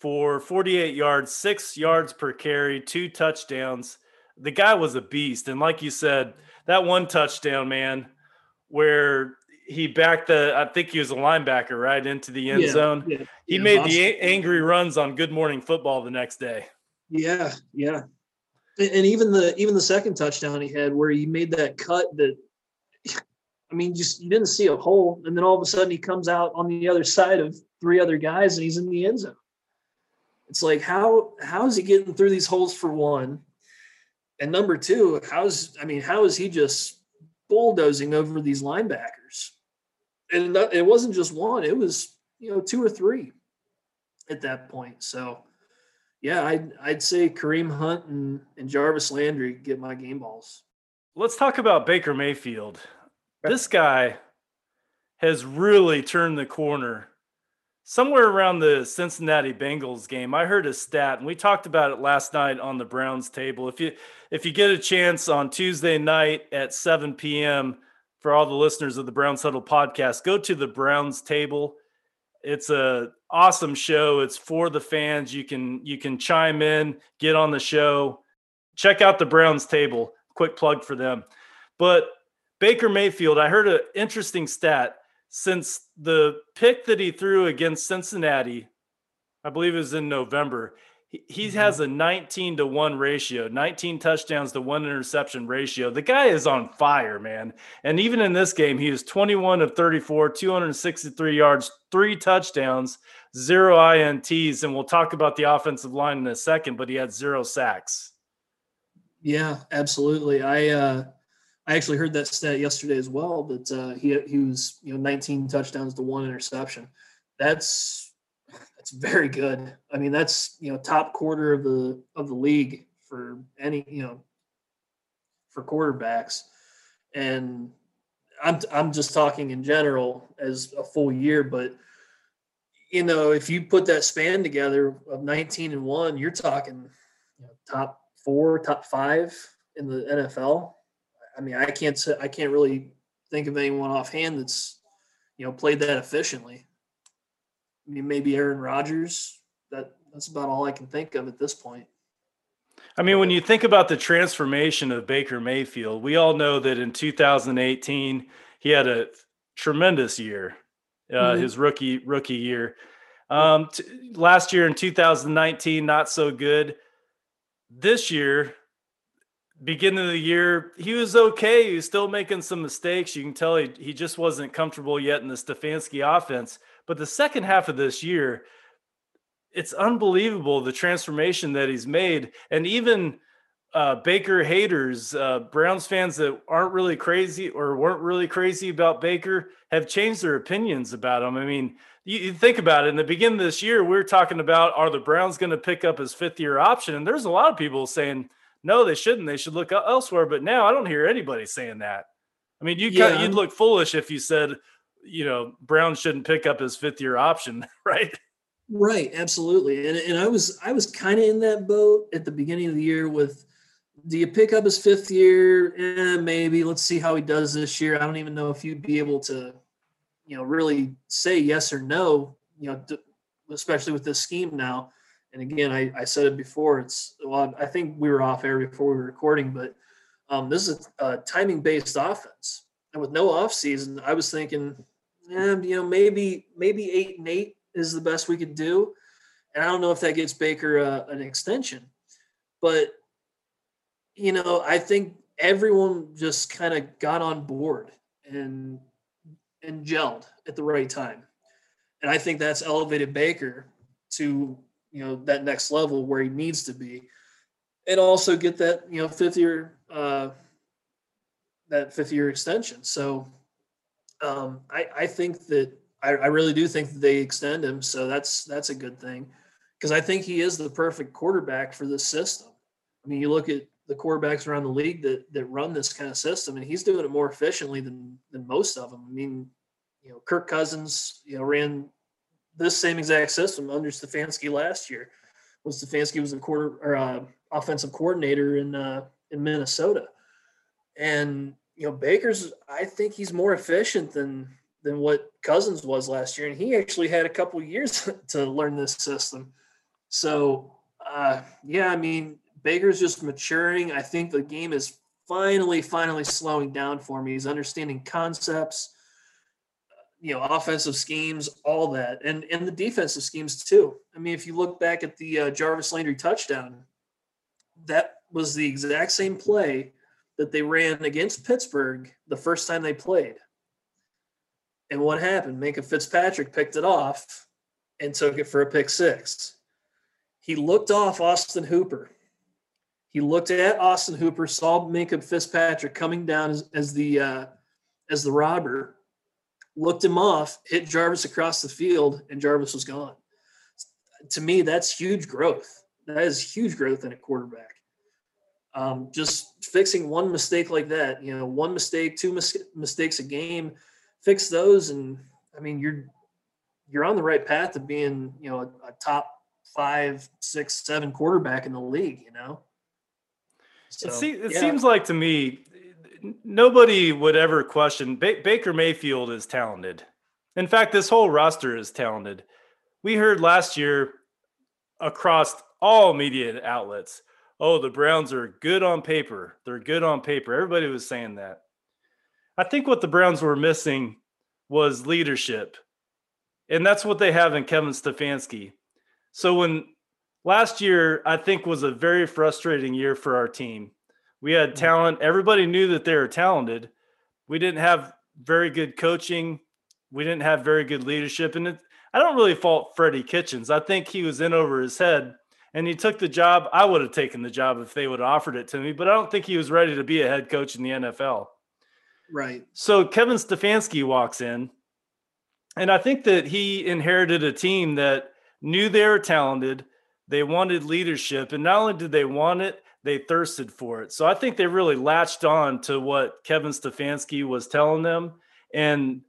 for 48 yards, six yards per carry, two touchdowns. The guy was a beast. And like you said, that one touchdown, man, where he backed the, I think he was a linebacker, right, into the end yeah, zone. Yeah, he yeah, made awesome. the a- angry runs on Good Morning Football the next day. Yeah, yeah. And even the even the second touchdown he had where he made that cut that I mean, just you didn't see a hole, and then all of a sudden he comes out on the other side of three other guys and he's in the end zone. It's like how how is he getting through these holes for one? And number two, how's I mean, how is he just bulldozing over these linebackers? And it wasn't just one; it was you know two or three at that point. So, yeah, I'd I'd say Kareem Hunt and, and Jarvis Landry get my game balls. Let's talk about Baker Mayfield. [LAUGHS] This guy has really turned the corner somewhere around the Cincinnati Bengals game. I heard a stat, and we talked about it last night on the Browns table. If you if you get a chance on Tuesday night at 7 p.m. for all the listeners of the Browns Huddle podcast, go to the Browns table. It's a awesome show. It's for the fans. You can you can chime in, get on the show. Check out the Browns table. Quick plug for them. But Baker Mayfield, I heard an interesting stat since the pick that he threw against Cincinnati, I believe it was in November, he, he mm-hmm. has a 19 to 1 ratio, 19 touchdowns to one interception ratio. The guy is on fire, man. And even in this game, he was 21 of 34, 263 yards, three touchdowns, zero INTs. And we'll talk about the offensive line in a second, but he had zero sacks. Yeah, absolutely. I, uh, I actually heard that stat yesterday as well. That uh, he he was you know 19 touchdowns to one interception. That's that's very good. I mean that's you know top quarter of the of the league for any you know for quarterbacks, and I'm I'm just talking in general as a full year, but you know if you put that span together of 19 and one, you're talking you know, top four, top five in the NFL I mean, I can't say, I can't really think of anyone offhand that's you know played that efficiently. I mean, maybe Aaron Rodgers. That that's about all I can think of at this point. I mean, when you think about the transformation of Baker Mayfield, we all know that in 2018 he had a tremendous year, uh, mm-hmm. his rookie rookie year. Um, t- last year in 2019, not so good. This year, beginning of the year, he was okay. He was still making some mistakes. You can tell he, he just wasn't comfortable yet in the Stefanski offense. But the second half of this year, it's unbelievable the transformation that he's made. And even uh, Baker haters, uh, Browns fans that aren't really crazy or weren't really crazy about Baker have changed their opinions about him. I mean, you, you think about it in the beginning of this year, we are talking about are the Browns going to pick up his fifth year option? And there's a lot of people saying, no, they shouldn't. They should look elsewhere. But now I don't hear anybody saying that. I mean, you yeah. you'd look foolish if you said, you know, Brown shouldn't pick up his fifth year option, [LAUGHS] right? Right, absolutely. And and I was I was kind of in that boat at the beginning of the year with do you pick up his fifth year? Eh, maybe. Let's see how he does this year. I don't even know if you'd be able to, you know, really say yes or no, you know, especially with this scheme now and again, I, I said it before. It's well, I think we were off air before we were recording, but um, this is a, a timing based offense, and with no off season, I was thinking, eh, you know, maybe maybe eight and eight is the best we could do. And I don't know if that gets Baker uh, an extension, but you know, I think everyone just kind of got on board and and gelled at the right time. And I think that's elevated Baker to, you know, that next level where he needs to be. And also get that, you know, fifth year uh that fifth year extension. So um I, I think that I, I really do think that they extend him. So that's that's a good thing. Because I think he is the perfect quarterback for this system. I mean, you look at the quarterbacks around the league that that run this kind of system, and he's doing it more efficiently than than most of them. I mean, you know, Kirk Cousins, you know, ran this same exact system under Stefanski last year. When Stefanski was the quarter or uh, offensive coordinator in uh, in Minnesota, and you know, Baker's. I think he's more efficient than than what Cousins was last year, and he actually had a couple years [LAUGHS] to learn this system. So, uh, yeah, I mean, Baker's just maturing. I think the game is finally, finally slowing down for me. He's understanding concepts, you know, offensive schemes, all that, and and the defensive schemes too. I mean, if you look back at the uh, Jarvis Landry touchdown, that was the exact same play that they ran against Pittsburgh the first time they played. And what happened? Minkah Fitzpatrick picked it off and took it for a pick six. He looked off Austin Hooper he looked at Austin Hooper, saw Minkah Fitzpatrick coming down as, as the uh, as the robber, looked him off, hit Jarvis across the field, and Jarvis was gone. To me, that's huge growth. That is huge growth in a quarterback. Um, just fixing one mistake like that, you know, one mistake, two mis- mistakes a game, fix those, and I mean, you're you're on the right path to being, you know, a, a top five, six, seven quarterback in the league. You know. So, it, se- it yeah. seems like to me, nobody would ever question ba- Baker Mayfield is talented. In fact, this whole roster is talented. We heard last year across all media outlets, oh, the Browns are good on paper. They're good on paper. Everybody was saying that. I think what the Browns were missing was leadership. And that's what they have in Kevin Stefanski. So when last year I think was a very frustrating year for our team. We had talent. Everybody knew that they were talented. We didn't have very good coaching. We didn't have very good leadership. And it, I don't really fault Freddie Kitchens. I think he was in over his head and he took the job. I would have taken the job if they would have offered it to me, but I don't think he was ready to be a head coach in the NFL. Right. So Kevin Stefanski walks in, and I think that he inherited a team that knew they were talented they wanted leadership, and not only did they want it, they thirsted for it. So I think they really latched on to what Kevin Stefanski was telling them, and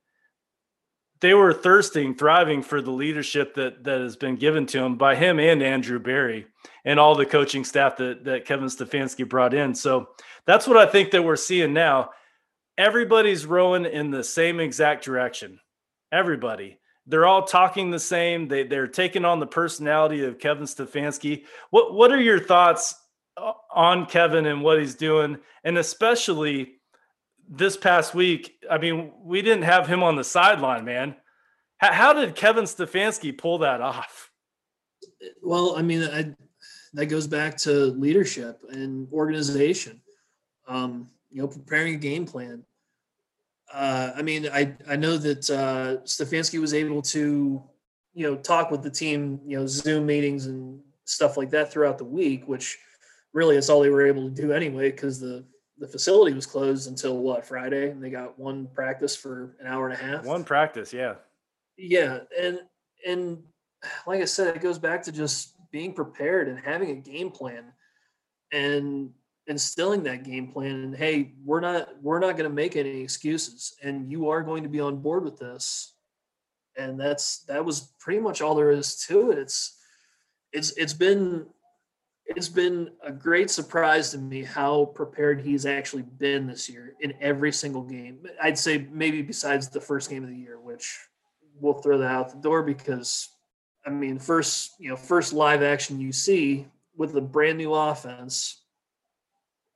they were thirsting, thriving for the leadership that that has been given to them by him and Andrew Berry and all the coaching staff that that Kevin Stefanski brought in. So that's what I think that we're seeing now. Everybody's rowing in the same exact direction. Everybody they're all talking the same. They they're taking on the personality of Kevin Stefanski. What what are your thoughts on Kevin and what he's doing, and especially this past week? I mean, we didn't have him on the sideline, man. How, did Kevin Stefanski pull that off? Well, I mean, I, that goes back to leadership and organization. Um, you know, preparing a game plan, uh, I mean, I I know that uh, Stefanski was able to, you know, talk with the team, you know, Zoom meetings and stuff like that throughout the week, which really is all they were able to do anyway because the the facility was closed until what Friday, and they got one practice for an hour and a half. One practice, yeah, yeah, and and like I said, it goes back to just being prepared and having a game plan, and instilling that game plan and hey we're not we're not going to make any excuses and you are going to be on board with this. And that's that was pretty much all there is to it. It's it's it's been it's been a great surprise to me how prepared he's actually been this year in every single game i'd say maybe besides the first game of the year which we'll throw that out the door because i mean first you know first live action you see with a brand new offense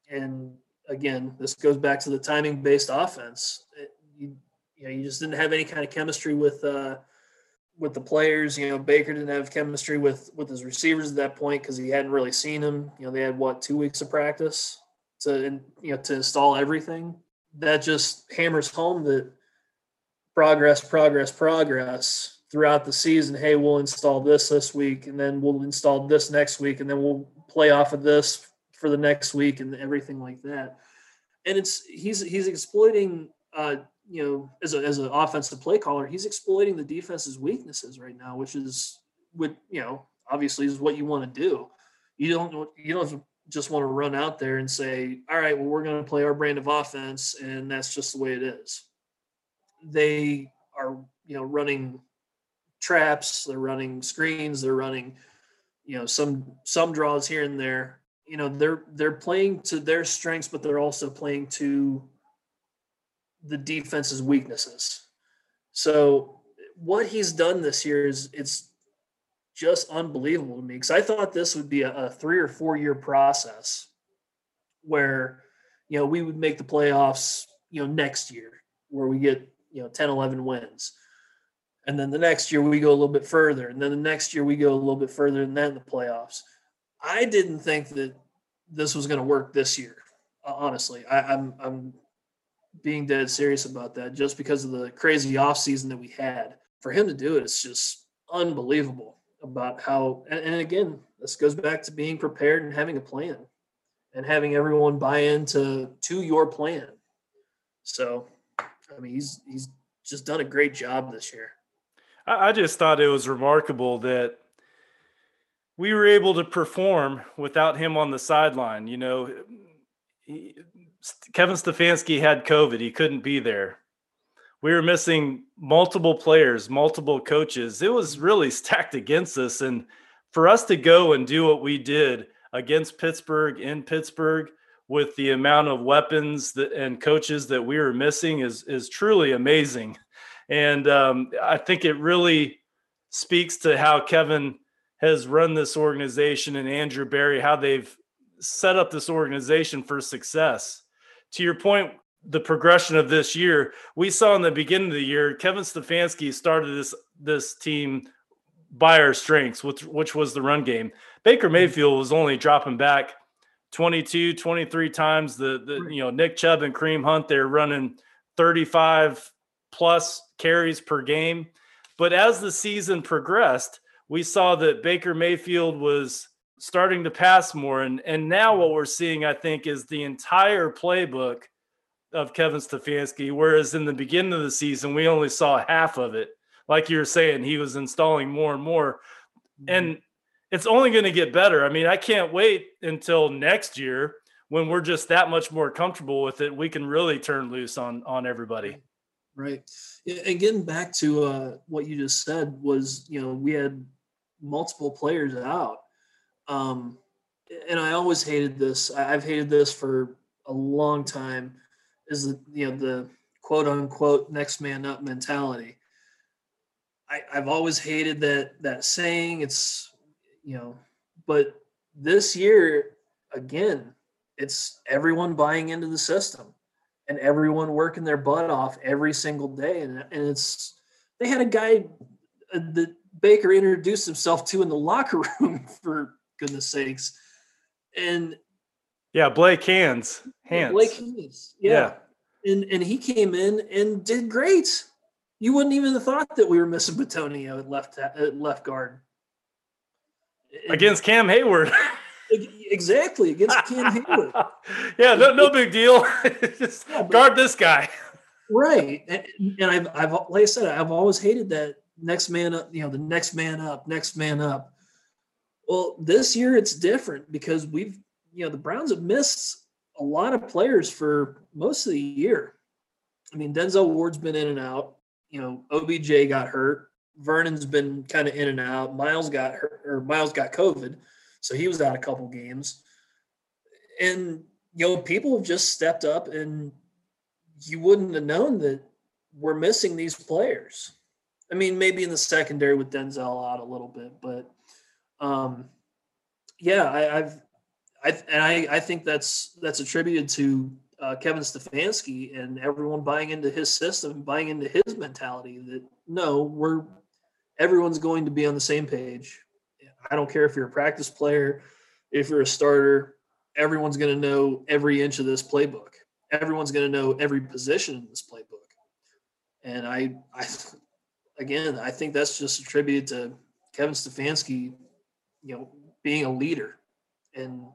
and again, this goes back to the timing based offense. It, you, you know, you just didn't have any kind of chemistry with uh, with the players. You know, Baker didn't have chemistry with with his receivers at that point because he hadn't really seen them. You know, they had what two weeks of practice to you know to install everything. That just hammers home that progress, progress, progress throughout the season. Hey, we'll install this this week, and then we'll install this next week, and then we'll play off of this for the next week, and everything like that. And it's he's he's exploiting uh, you know, as, a, as an offensive play caller, he's exploiting the defense's weaknesses right now, which is what, you know, obviously is what you want to do. You don't, you don't just want to run out there and say, all right, well, we're going to play our brand of offense. And that's just the way it is. They are, you know, running traps, they're running screens, they're running, you know, some, some draws here and there, you know, they're, they're playing to their strengths, but they're also playing to the defense's weaknesses. So what he's done this year is it's just unbelievable to me because I thought this would be a, a, three or four year process where you know we would make the playoffs you know next year where we get you know 10 11 wins. And then the next year we go a little bit further and then the next year we go a little bit further than that in the playoffs. I didn't think that this was going to work this year honestly. I, I'm, I'm being dead serious about that just because of the crazy off season that we had. For him to do it, it's just unbelievable about how and, and again, this goes back to being prepared and having a plan and having everyone buy into to your plan. So I mean he's he's just done a great job this year. I just thought it was remarkable that we were able to perform without him on the sideline. You know, he, Kevin Stefanski had COVID. He couldn't be there. We were missing multiple players, multiple coaches. It was really stacked against us. And for us to go and do what we did against Pittsburgh in Pittsburgh with the amount of weapons that, and coaches that we were missing is, is truly amazing. And um, I think it really speaks to how Kevin has run this organization and Andrew Berry, how they've set up this organization for success to your point, the progression of this year, we saw in the beginning of the year, Kevin Stefanski started this this team by our strengths, which, which was the run game. Baker mm-hmm. Mayfield was only dropping back 22, 23 times. The, the you know, Nick Chubb and Kareem Hunt, they're running 35 plus carries per game. But as the season progressed, we saw that Baker Mayfield was starting to pass more. And and now what we're seeing, I think, is the entire playbook of Kevin Stefanski. Whereas in the beginning of the season, we only saw half of it. Like you were saying, he was installing more and more. Mm-hmm. And it's only going to get better. I mean, I can't wait until next year when we're just that much more comfortable with it. We can really turn loose on on everybody. Right. And getting back to uh, what you just said was, you know, we had multiple players out um, and I always hated this. I've hated this for a long time. Is the you know the quote unquote next man up mentality. I, I've always hated that that saying. It's you know, but this year again, it's everyone buying into the system and everyone working their butt off every single day. And, and it's they had a guy uh, that Baker introduced himself to in the locker [LAUGHS] room for goodness sakes. And yeah, Blake Hance. Hance. Blake Hance. Yeah. yeah. And and he came in and did great. You wouldn't even have thought that we were missing Bitonio at left at left guard. Against Cam Heyward. [LAUGHS] exactly, against Cam Heyward. [LAUGHS] yeah, no, no big deal. [LAUGHS] Just yeah, guard this guy. Right. And, and I've I've like I said, I've always hated that next man up, you know, the next man up, next man up. Well, this year it's different because we've, you know, the Browns have missed a lot of players for most of the year. I mean, Denzel Ward's been in and out. You know, OBJ got hurt. Vernon's been kind of in and out. Myles got hurt, or Myles got COVID, so he was out a couple games. And you know, people have just stepped up, and you wouldn't have known that we're missing these players. I mean, maybe in the secondary with Denzel out a little bit, but um, yeah, I, have I and I, I think that's that's attributed to uh, Kevin Stefanski and everyone buying into his system, buying into his mentality that no, we're everyone's going to be on the same page. I don't care if you're a practice player, if you're a starter, everyone's going to know every inch of this playbook. Everyone's going to know every position in this playbook. And I, I, again, I think that's just attributed to Kevin Stefanski, you know, being a leader, and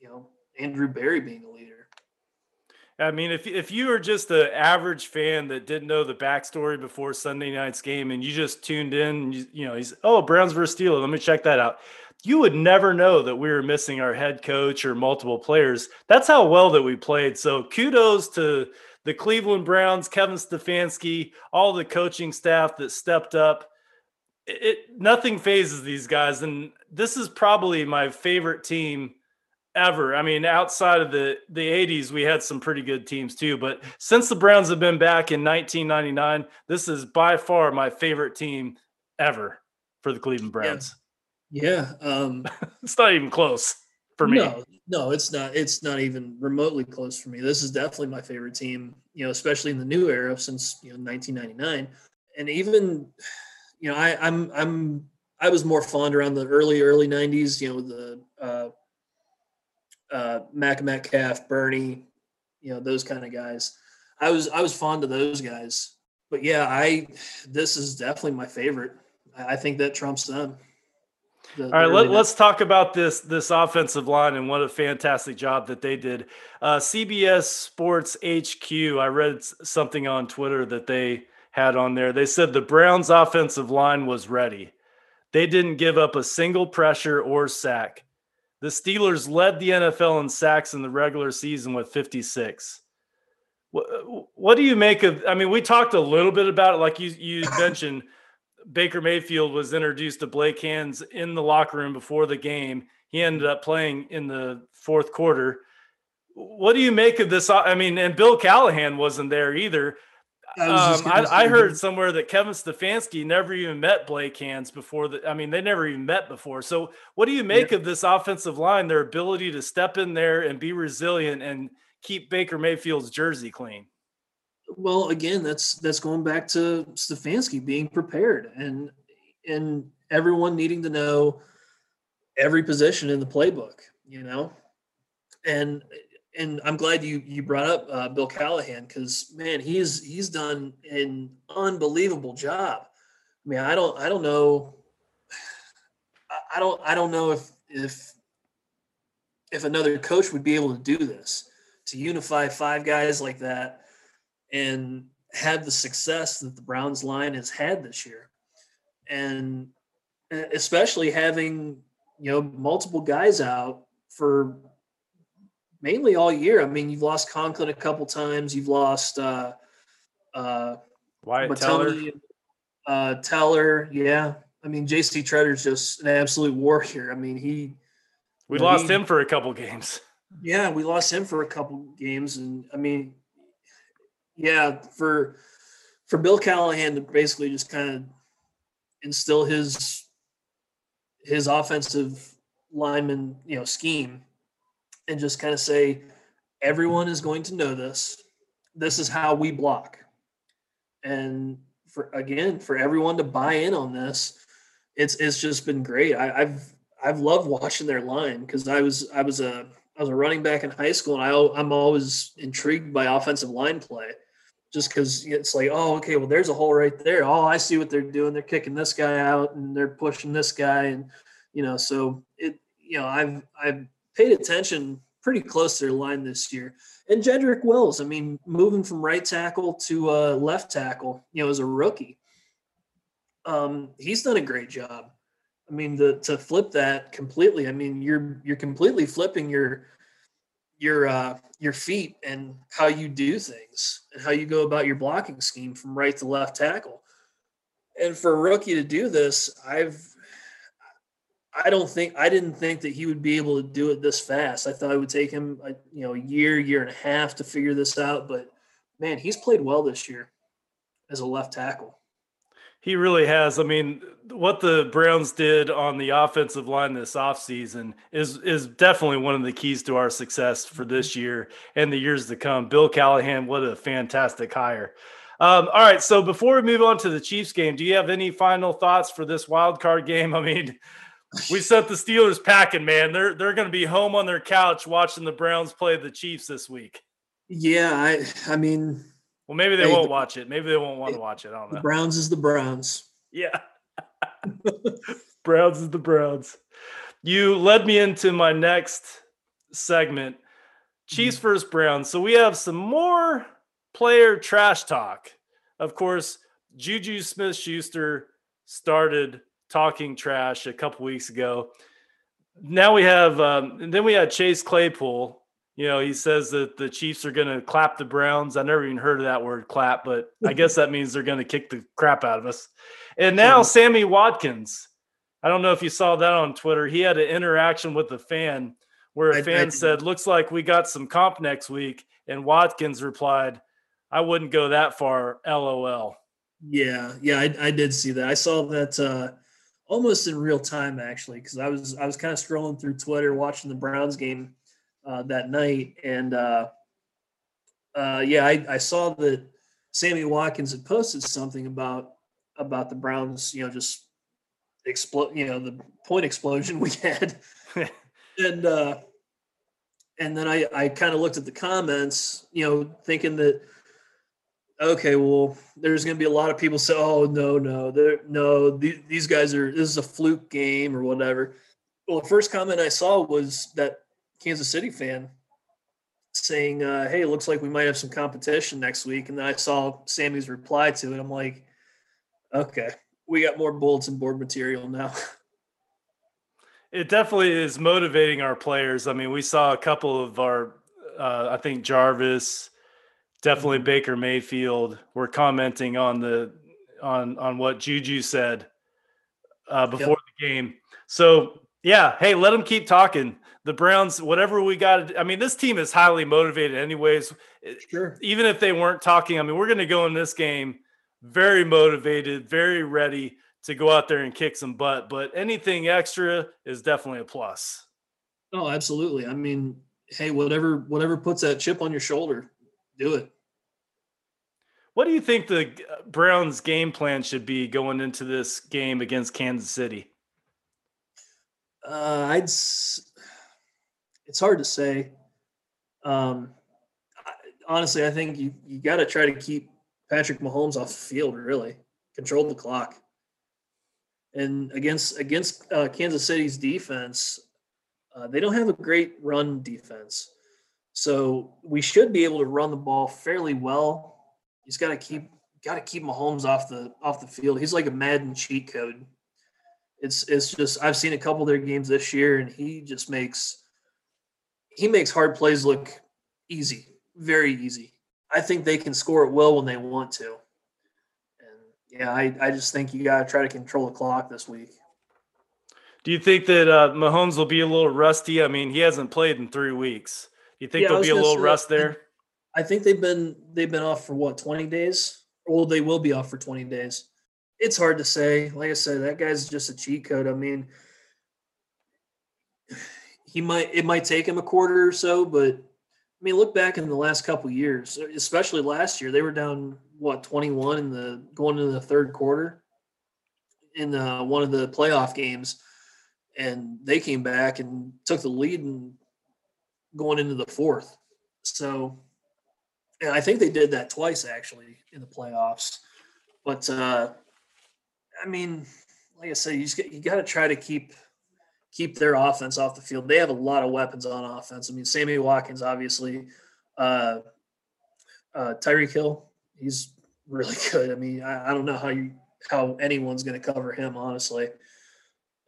you know Andrew Berry being a leader. I mean, if if you were just the average fan that didn't know the backstory before Sunday night's game, and you just tuned in, you, you know, he's oh Browns versus Steelers. Let me check that out. You would never know that we were missing our head coach or multiple players. That's how well that we played. So kudos to the Cleveland Browns, Kevin Stefanski, all the coaching staff that stepped up. It, nothing phases these guys, and this is probably my favorite team ever. I mean, outside of the the 80s, we had some pretty good teams too. But since the Browns have been back in 1999, this is by far my favorite team ever for the Cleveland Browns. Yeah, yeah um, [LAUGHS] it's not even close for me. No, no, it's not. It's not even remotely close for me. This is definitely my favorite team. You know, especially in the new era since you know 1999, and even you know, I, I'm I'm I was more fond around the early early 90s. You know, the uh, uh, Mack Metcalf, Bernie, you know those kind of guys. I was I was fond of those guys, but yeah, I this is definitely my favorite. I think that trumps them. The, All right, let, us talk about this this offensive line and what a fantastic job that they did. Uh, CBS Sports HQ. I read something on Twitter that they had on there. They said the Browns' offensive line was ready. They didn't give up a single pressure or sack. The Steelers led the NFL in sacks in the regular season with 56. What, what do you make of? I mean, we talked a little bit about it, like you you [LAUGHS] mentioned. Baker Mayfield was introduced to Blake Hance in the locker room before the game. He ended up playing in the fourth quarter. What do you make of this? I mean, and Bill Callahan wasn't there either. I, um, I, I heard somewhere that Kevin Stefanski never even met Blake Hance before. The, I mean, they never even met before. So, what do you make yeah. of this offensive line? Their ability to step in there and be resilient and keep Baker Mayfield's jersey clean. Well, again, that's that's going back to Stefanski being prepared and and everyone needing to know every position in the playbook. You know, and and I'm glad you you brought up uh, Bill Callahan because man, he's he's done an unbelievable job. I mean, I don't I don't know, [SIGHS] I don't I don't know if if if another coach would be able to do this to unify five guys like that and have the success that the Browns line has had this year, and especially having you know multiple guys out for mainly all year. I mean, you've lost Conklin a couple times. You've lost uh, uh, Wyatt Teller. Uh, Teller, yeah. I mean, J.C. Tretter's just an absolute warrior. I mean, he. We lost he, him for a couple games. Yeah, we lost him for a couple games, and I mean, yeah, for for Bill Callahan to basically just kind of instill his his offensive lineman, you know, scheme and just kind of say, everyone is going to know this. This is how we block. And for again, for everyone to buy in on this, it's it's just been great. I, have I've loved watching their line because I was I was a I was a running back in high school, and I I'm always intrigued by offensive line play, just because it's like, oh, okay, well, there's a hole right there. Oh, I see what they're doing. They're kicking this guy out, and they're pushing this guy, and you know, so it you know I've I've paid attention pretty close to their line this year. And Jedrick Wills, I mean, moving from right tackle to uh, left tackle, you know, as a rookie, um, he's done a great job. I mean, the, to flip that completely, I mean, you're you're completely flipping your your uh, your feet and how you do things and how you go about your blocking scheme from right to left tackle. And for a rookie to do this, I've I don't think I didn't think that he would be able to do it this fast. I thought it would take him, a, you know, a year, year and a half to figure this out. But man, he's played well this year as a left tackle. He really has. I mean, what the Browns did on the offensive line this offseason is is definitely one of the keys to our success for this mm-hmm. year and the years to come. Bill Callahan, what a fantastic hire. Um, all right. So before we move on to the Chiefs game, do you have any final thoughts for this wild card game? [LAUGHS] I mean, we sent the Steelers packing, man. They're they're going to be home on their couch watching the Browns play the Chiefs this week. Yeah, I I mean, well, maybe they hey, won't watch it. Maybe they won't want to watch it. I don't know. The Browns is the Browns. Yeah. [LAUGHS] Browns is the Browns. You led me into my next segment, Chiefs mm-hmm. versus Browns. So we have some more player trash talk. Of course, Juju Smith Schuster started talking trash a couple weeks ago. Now we have, um, then we had Chase Claypool. You know, he says that the Chiefs are going to clap the Browns. I never even heard of that word clap, but I guess that means they're going to kick the crap out of us. And now Sammy Watkins. I don't know if you saw that on Twitter. He had an interaction with a fan where a fan I, I, said, "Looks like we got some comp next week," and Watkins replied, I wouldn't go that far. LOL. Yeah, yeah, I, I did see that. I saw that uh, almost in real time actually, because I was I was kind of scrolling through Twitter watching the Browns game uh, that night, and uh, uh, yeah, I, I saw that Sammy Watkins had posted something about about the Browns, you know, just explode, you know, the point explosion [LAUGHS] we had, [LAUGHS] and uh, and then I I kind of looked at the comments, you know, thinking that okay, well, there's going to be a lot of people say, "Oh no, no, no, th- these guys are this is a fluke game or whatever." Well, the first comment I saw was that Kansas City fan saying, uh, "Hey, it looks like we might have some competition next week," and then I saw Sammy's reply to it. I'm like, "Okay, we got more bulletin board material now." [LAUGHS] It definitely is motivating our players. I mean, we saw a couple of our, uh, I think Jarvis definitely. Baker Mayfield were commenting on the on on what Juju said uh, before yep. the game. So yeah, hey, let them keep talking. The Browns, whatever we got. I mean, this team is highly motivated, anyways. Sure. Even if they weren't talking, I mean, we're going to go in this game very motivated, very ready to go out there and kick some butt. But anything extra is definitely a plus. Oh, absolutely. I mean, hey, whatever whatever puts that chip on your shoulder, do it. What do you think the uh, Browns' game plan should be going into this game against Kansas City? Uh, I'd. It's hard to say. Um, honestly, I think you you got to try to keep Patrick Mahomes off the field. Really, control the clock. And against against uh, Kansas City's defense, uh, they don't have a great run defense. So we should be able to run the ball fairly well He's got to keep got to keep Mahomes off the off the field. He's like a Madden cheat code. It's it's just I've seen a couple of their games this year, and he just makes he makes hard plays look easy, very easy. I think they can score it well when they want to. And yeah, I, I just think you got to try to control the clock this week. Do you think that uh, Mahomes will be a little rusty? I mean, he hasn't played in three weeks. Do you think yeah, there'll be a little rust there? I think they've been they've been off for what twenty days. Well, they will be off for twenty days. It's hard to say. Like I said, that guy's just a cheat code. I mean, he might it might take him a quarter or so, but I mean, look back in the last couple years, especially last year, they were down what twenty one in the going into the third quarter in uh, one of the playoff games, and they came back and took the lead and going into the fourth. So and I think they did that twice actually in the playoffs. But uh, I mean, like I said, you just get, you got to try to keep keep their offense off the field. They have a lot of weapons on offense. I mean, Sammy Watkins, obviously, uh, uh, Tyreek Hill, he's really [LAUGHS] good. I mean, I, I don't know how you how anyone's going to cover him, honestly,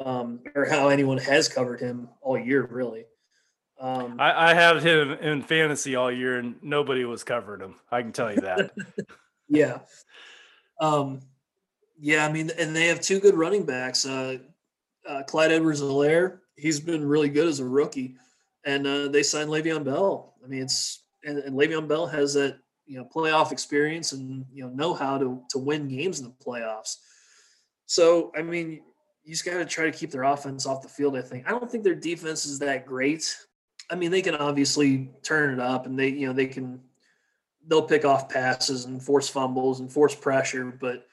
um, or how anyone has covered him all year, really. Um, I, I had him in fantasy all year, and nobody was covering him. I can tell you that. [LAUGHS] yeah, um, yeah. I mean, and they have two good running backs. Uh, uh, Clyde Edwards-Helaire, he's been really good as a rookie, and uh, they signed Le'Veon Bell. I mean, it's and, and Le'Veon Bell has that you know playoff experience and you know know how to to win games in the playoffs. So I mean, you just got to try to keep their offense off the field. I think I don't think their defense is that great. I mean, they can obviously turn it up, and they, you know, they can they'll pick off passes and force fumbles and force pressure, but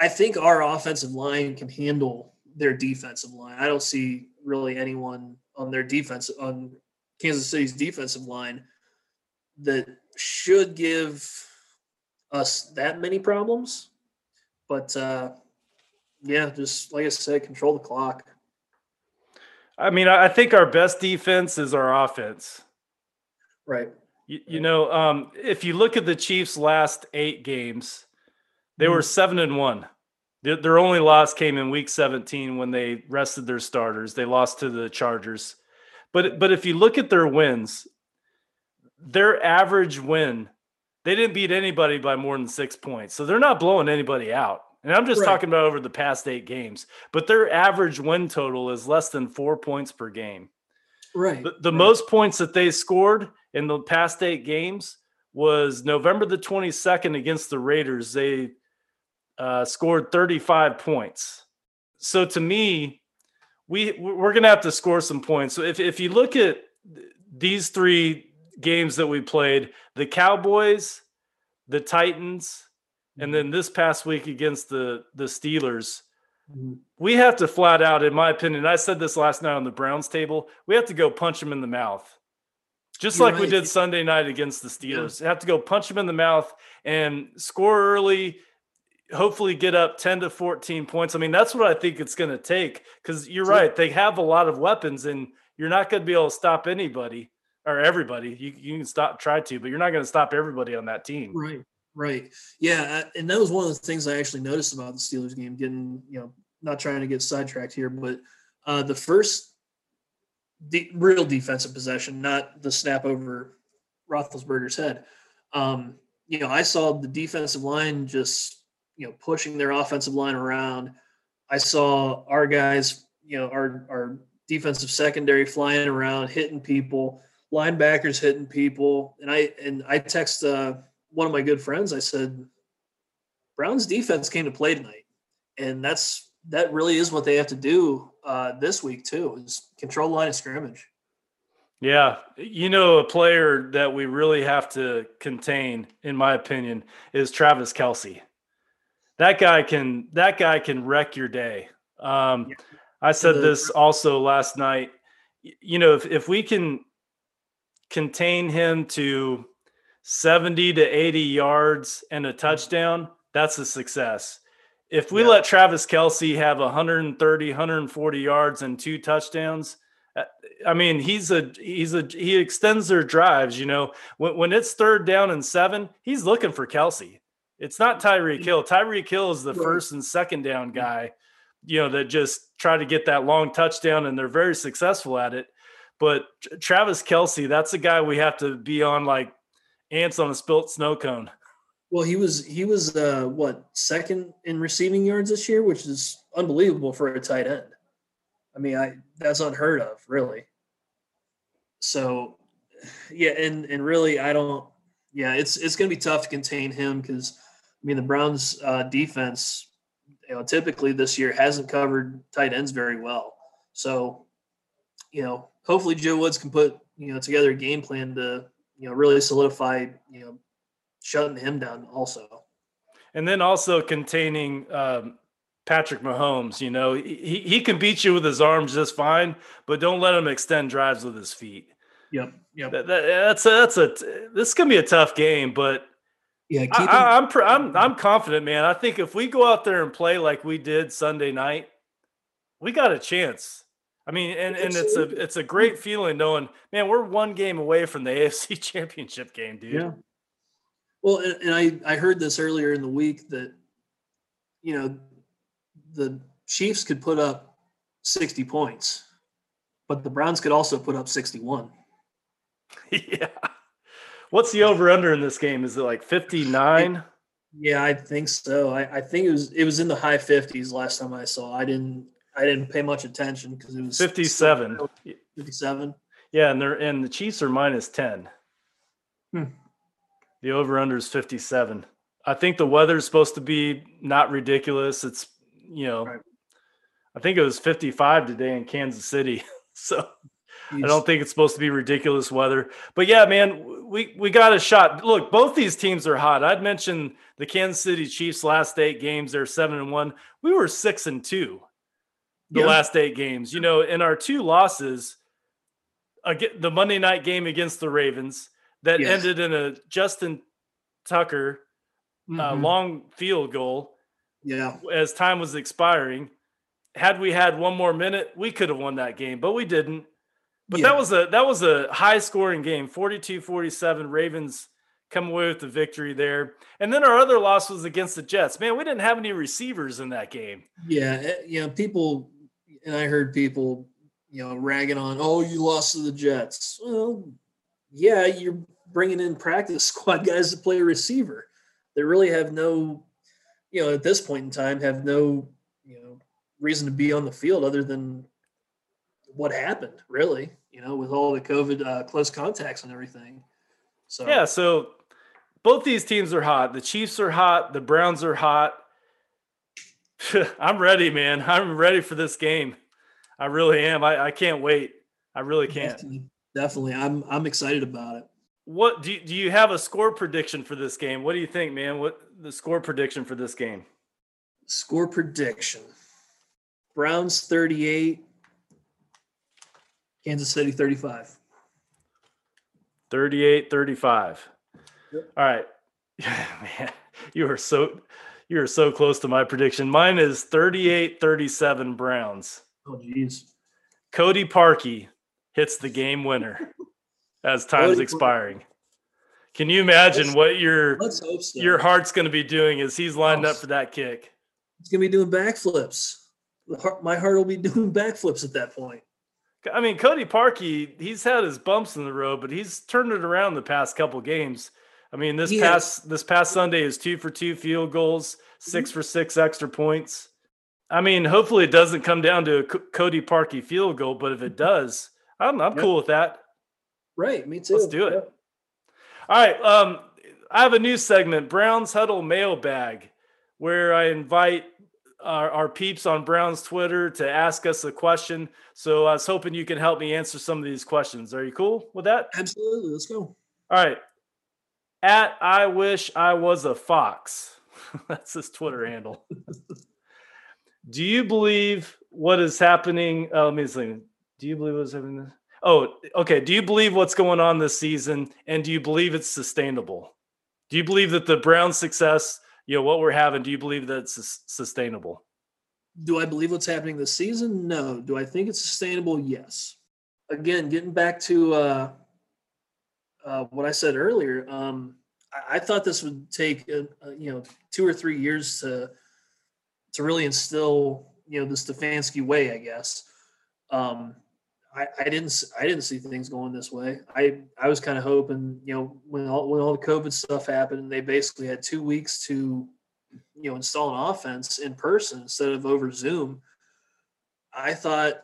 I think our offensive line can handle their defensive line. I don't see really anyone on their defense on Kansas City's defensive line that should give us that many problems. But uh, yeah, just like I said, control the clock. I mean, I think our best defense is our offense. Right. You, you know, um, if you look at the Chiefs' last eight games, they were seven and one. Their, their only loss came in Week 17 when they rested their starters. They lost to the Chargers. But but if you look at their wins, their average win, they didn't beat anybody by more than six points. So they're not blowing anybody out. And I'm just Right. talking about over the past eight games. But their average win total is less than four points per game. Right. The, the right. most points that they scored in the past eight games was November the 22nd against the Raiders. They uh, scored 35 points. So to me, we we're gonna have to score some points. So if if you look at these three games that we played, the Cowboys, the Titans, and then this past week against the the Steelers, Mhm. we have to flat out, in my opinion, I said this last night on the Browns table, we have to go punch them in the mouth. Just You're like we did Sunday night against the Steelers. Have to go punch them in the mouth and score early, hopefully get up 10 to 14 points. I mean, that's what I think it's going to take because you're right. They have a lot of weapons and you're not going to be able to stop anybody or everybody. You, you can stop, try to, but you're not going to stop everybody on that team. Right, right. Yeah, and that was one of the things I actually noticed about the Steelers game. Getting, you know, not trying to get sidetracked here, but uh, the first de- real defensive possession, not the snap over Roethlisberger's head. Um, you know, I saw the defensive line just, you know, pushing their offensive line around. I saw our guys, you know, our our defensive secondary flying around, hitting people, linebackers hitting people, and I and I text uh, one of my good friends. I said, Browns defense came to play tonight, and that's that really is what they have to do uh, this week too is control line of scrimmage. Yeah. You know, a player that we really have to contain, in my opinion, is Travis Kelce. That guy can that guy can wreck your day. Um, Yeah. I said this also last night. You know, if, if we can contain him to 70 to 80 yards and a hmm. touchdown, that's a success. If we Yeah. let Travis Kelce have 130, 140 yards and two touchdowns, uh, I mean, he's a he's a he extends their drives. You know, when when it's third down and seven, he's looking for Kelce. It's not Tyreek hmm. Hill. Tyreek Hill is the first and second down hmm. guy. You know that just try to get that long touchdown, and they're very successful at it. But Travis Kelce, that's a guy we have to be on like ants on a spilt snow cone. Well, he was he was uh, what second in receiving yards this year, which is unbelievable for a tight end. I mean, I that's unheard of, really. So, yeah, and and really, I don't. Yeah, it's it's going to be tough to contain him because I mean the Browns' uh, defense, you know, typically this year hasn't covered tight ends very well. So, you know, hopefully Joe Woods can put you know together a game plan to you know really solidify you know shutting him down also. and then also containing um, Patrick Mahomes. You know, he he can beat you with his arms just fine, but don't let him extend drives with his feet. Yep. Yep. That, that- that's a, that's a this is gonna be a tough game, but Yeah. I, Keep him, I, I'm pr- I'm I'm confident, man. I think if we go out there and play like we did Sunday night, we got a chance. I mean, and, and it's a it's a great feeling knowing, man, we're one game away from the [LAUGHS] AFC Championship game, dude. Yeah. Well, and, and I I heard this earlier in the week that you know the Chiefs could put up 60 points, but the Browns could also put up 61. [LAUGHS] yeah. What's the over under in this game? Is it like 59? Yeah, I think so. I, I think it was it was in the high 50s last time I saw. I didn't I didn't pay much attention because it was 57. 57. Yeah, and they're and the Chiefs are minus 10. Hmm. The over under is 57. I think the weather's supposed to be not ridiculous. It's you know, Right. I think it was 55 today in Kansas City. [LAUGHS] So I don't think it's supposed to be ridiculous weather. But yeah, man, we we got a shot. Look, both these teams are hot. I'd mentioned the Kansas City Chiefs last eight games, they're seven and one. We were six and two the yeah. last eight games. You know, in our two losses, the Monday night game against the Ravens that yes. ended in a Justin Tucker uh, mm-hmm. uh, long field goal. Yeah. As time was expiring, had we had one more minute, we could have won that game, but we didn't. But yeah. that was a that was a high scoring game, 42-47 Ravens come away with the victory there. And then our other loss was against the Jets. Man, we didn't have any receivers in that game. Yeah, eh, you know, people and I heard people, you know, ragging on, "Oh, you lost to the Jets." Well, yeah, you're bringing in practice [LAUGHS] squad guys to play receiver. They really have no, you know, at this point in time, have no, you know, reason to be on the field other than what happened, really, you know, with all the COVID uh, close contacts and everything. So, yeah, so both these teams are hot. The Chiefs are hot. The Browns are hot. [LAUGHS] I'm ready, man. I'm ready for this game. I really am. I, I can't wait. I really can't. Definitely, definitely. I'm I'm excited about it. What do you, do you have a score prediction for this game? What do you think, man? What the score prediction for this game? Score prediction. Browns 38, Kansas City 35. 38 35. Yep. All right. [LAUGHS] man, you are so you are so close to my prediction. Mine is 38 37 Browns. Oh geez. Cody Parkey hits the game winner [LAUGHS] as time's expiring. Can you imagine let's, what your so. your heart's going to be doing as he's lined up for that kick? He's going to be doing backflips. My heart will be [LAUGHS] doing backflips at that point. I mean, Cody Parkey, he's had his bumps in the road, but he's turned it around the past couple games. I mean, this past this past Sunday is two for two field goals, 6 mm-hmm. for six extra points. I mean, hopefully it doesn't come down to a Cody Parkey field goal, but if it does, I'm I'm yep. cool with that. Right, me too. Let's do it. Yep. All right, um, I have a new segment, Browns Huddle Mailbag, where I invite our, our, peeps on Brown's Twitter to ask us a question. So I was hoping you can help me answer some of these questions. Are you cool with that? Absolutely. Let's go. All right. At I wish I was a fox. [LAUGHS] That's his Twitter handle. Do you believe what is happening? Oh, let me see. Do you believe what's happening? Oh, okay. Do you believe what's going on this season, and do you believe it's sustainable? Do you believe that the Browns' success, you know, what we're having, do you believe that it's sustainable? Do I believe what's happening this season? No. Do I think it's sustainable? Yes. Again, getting back to uh, uh, what I said earlier, um, I, I, thought this would take uh, uh you know two or three years to to really instill you know the Stefanski way, I guess. Um, I, I didn't I didn't see things going this way. I I was kind of hoping you know when all when all the COVID stuff happened, they basically had two weeks to you know install an offense in person instead of over Zoom. I thought,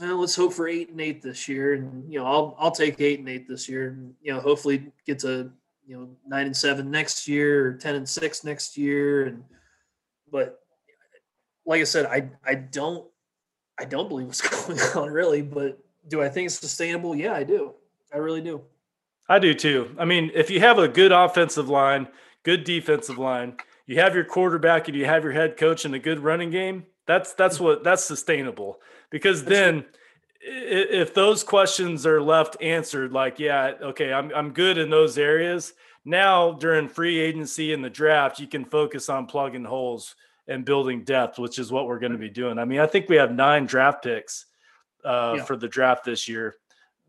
well, let's hope for eight and eight this year, and you know I'll I'll take eight and eight this year, and you know hopefully get to you know nine and seven next year or ten and six next year, and but like I said, I I don't I don't believe what's [LAUGHS] going on really, but do I think it's sustainable? Yeah, I do. I really do. I do too. I mean, if you have a good offensive line, good defensive line, you have your quarterback and you have your head coach and a good running game, that's that's what that's sustainable. Because then if those questions are left answered like, yeah, okay, I'm I'm good in those areas, now during free agency and the draft, you can focus on plugging holes and building depth, which is what we're going to be doing. I mean, I think we have nine draft picks uh, yeah. for the draft this year.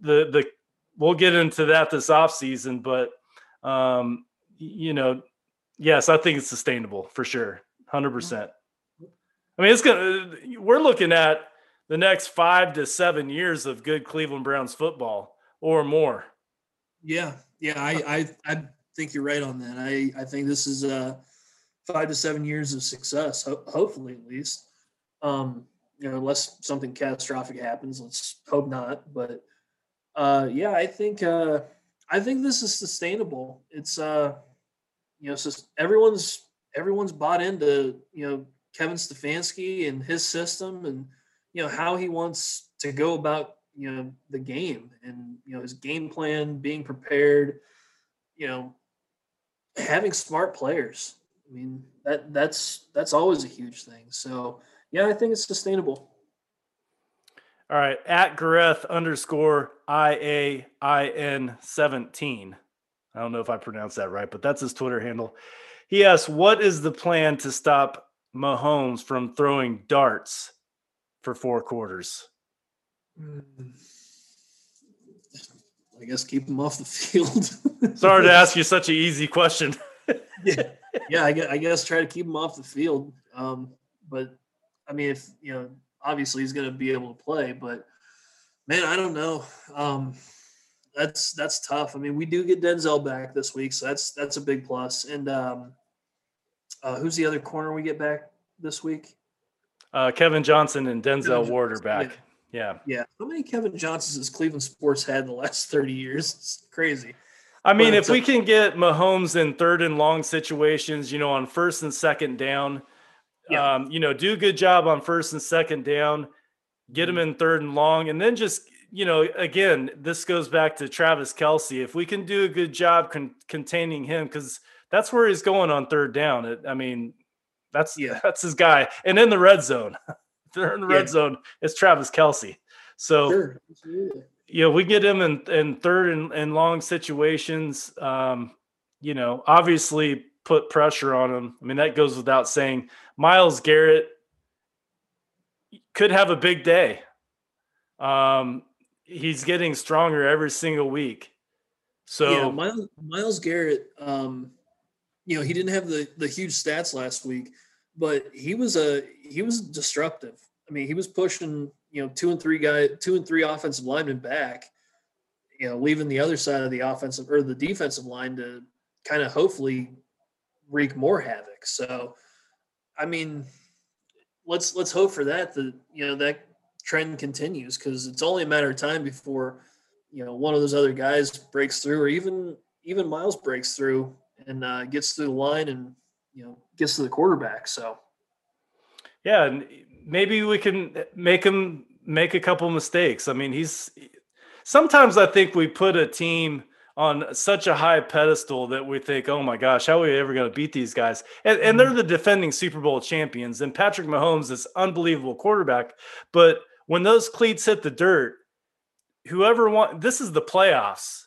The the we'll get into that this off season, but um, you know, yes, I think it's sustainable for sure, hundred percent. I mean, it's gonna. We're looking at the next five to seven years of good Cleveland Browns football or more. Yeah, yeah, I I, I think you're right on that. I I think this is uh five to seven years of success, ho- hopefully at least. Um, you know, unless something catastrophic happens, let's hope not. But uh, yeah, I think uh, I think this is sustainable. It's uh, you know, everyone's everyone's bought into you know Kevin Stefanski and his system, and you know how he wants to go about you know the game and you know his game plan, being prepared, you know, having smart players. I mean that that's that's always a huge thing. So yeah, I think it's sustainable. All right, at Gareth underscore I A I N seventeen. I don't know if I pronounced that right, but that's his Twitter handle. He asks, "What is the plan to stop Mahomes from throwing darts for four quarters?" Mm. I guess keep him off the field. [LAUGHS] Sorry to ask you such an easy question. yeah, yeah. I guess, I guess try to keep him off the field. Um, but I mean, if you know, obviously he's going to be able to play. But man, I don't know. Um, that's that's tough. I mean, we do get Denzel back this week, so that's that's a big plus. And um, uh, who's the other corner we get back this week? Uh, Kevin Johnson and Denzel Kevin Ward are back. Yeah. Yeah. Yeah. How many Kevin Johnsons has Cleveland sports had in the last [LAUGHS] 30 years? It's crazy. I mean, if we can get Mahomes in third and long situations, you know, on first and second down, yeah. um, you know, do a good job on first and second down, get him mm-hmm. in third and long, and then just, you know, again, this goes back to Travis Kelce. If we can do a good job con- containing him, because that's where he's going on third down. It, I mean, that's yeah, [LAUGHS] that's his guy. And in the red zone. [LAUGHS] they're in the red zone, it's Travis Kelce. So, sure. you know, we get him in, in third and, and long situations. Um, you know, obviously put pressure on him. I mean, that goes without saying. Myles Garrett could have a big day. Um, he's getting stronger every single week. So yeah, Myles, Myles Garrett, um, you know, he didn't have the the huge stats last week, but he was a he was disruptive. I mean, he was pushing, you know, two and three guy, two and three offensive linemen back, you know, leaving the other side of the offensive or the defensive line to kind of hopefully wreak more havoc. So, I mean, let's let's hope for that that you know that trend continues because it's only a matter of time before you know one of those other guys breaks through or even even Myles breaks through and uh, gets through the line and you know gets to the quarterback. So yeah, and maybe we can make him make a couple mistakes. I mean, he's sometimes I think we put a team on such a high pedestal that we think, oh my gosh, how are we ever going to beat these guys? And, and they're mm-hmm. the defending Super Bowl champions. And Patrick Mahomes is unbelievable quarterback. But when those cleats hit the dirt, whoever wants this is the playoffs.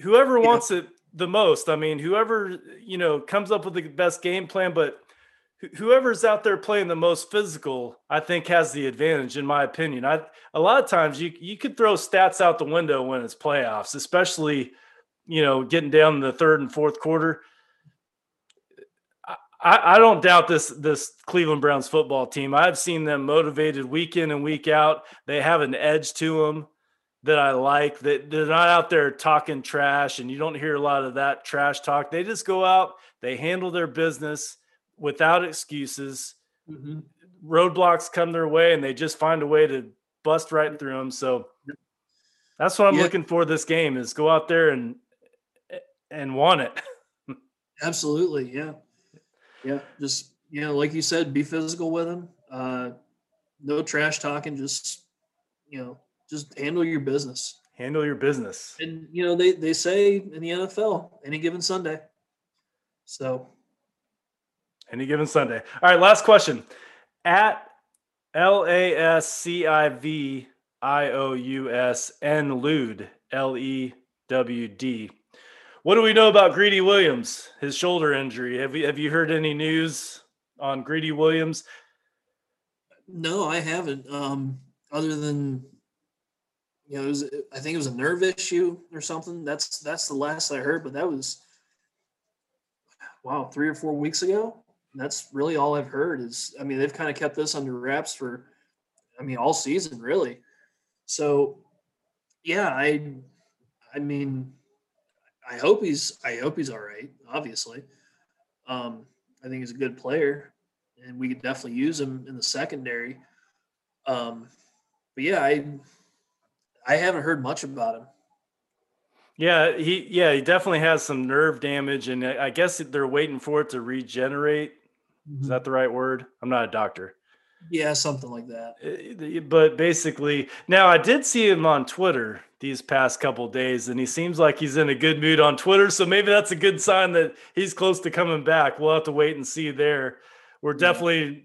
Whoever yeah. wants it the most. I mean, whoever you know comes up with the best game plan, but whoever's out there playing the most physical, I think has the advantage in my opinion. I a lot of times you you could throw stats out the window when it's playoffs, especially you know getting down the third and fourth quarter. I, I don't doubt this this Cleveland Browns football team. I've seen them motivated week in and week out. They have an edge to them that I like. That they're not out there talking trash, and you don't hear a lot of that trash talk. They just go out, they handle their business without excuses. Mm-hmm. Roadblocks come their way, and they just find a way to bust right through them. So that's what I'm yeah. looking for. This game is go out there and and want it. [LAUGHS] Absolutely, yeah, yeah. Just you know, like you said, be physical with them. Uh, no trash talking. Just you know, just handle your business. Handle your business. And you know, they they say in the NFL, any given Sunday. So any given Sunday. All right, last question. At L A S C I V I O U S N Lewd, L E W D. What do we know about Greedy Williams, his shoulder injury? Have you have you heard any news on Greedy Williams? No, I haven't. Um, other than you know, it was, I think it was a nerve issue or something. That's that's the last I heard, but that was wow, three or four weeks ago that's really all I've heard is I mean they've kind of kept this under wraps for I mean all season really. So yeah, I I mean I hope he's I hope he's all right, obviously. Um I think he's a good player and we could definitely use him in the secondary. Um but yeah, I I haven't heard much about him. Yeah, he yeah, he definitely has some nerve damage and I guess they're waiting for it to regenerate Mm-hmm. Is that the right word? I'm not a doctor. Yeah, something like that. Uh, but basically, now I did see him on Twitter these past couple days, and he seems like he's in a good mood on Twitter. So maybe that's a good sign that he's close to coming back. We'll have to wait and see there. We're definitely,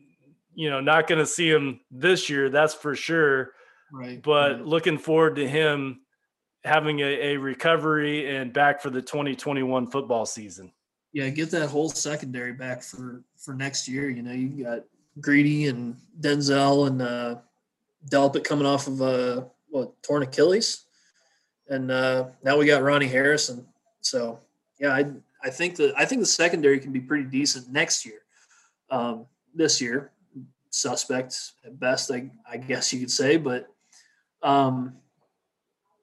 you know, not going to see him this year, that's for sure. Right. But right. looking forward to him having a, a recovery and back for the 2021 football season. Yeah, get that whole secondary back for for next year. You know, you got Greedy and Denzel and uh, Delpit coming off of uh, what torn Achilles, and uh, now we got Ronnie Harrison. So yeah, I I think the I think the secondary can be pretty decent next year. Um, this year, suspect at best, I, I guess you could say, but um,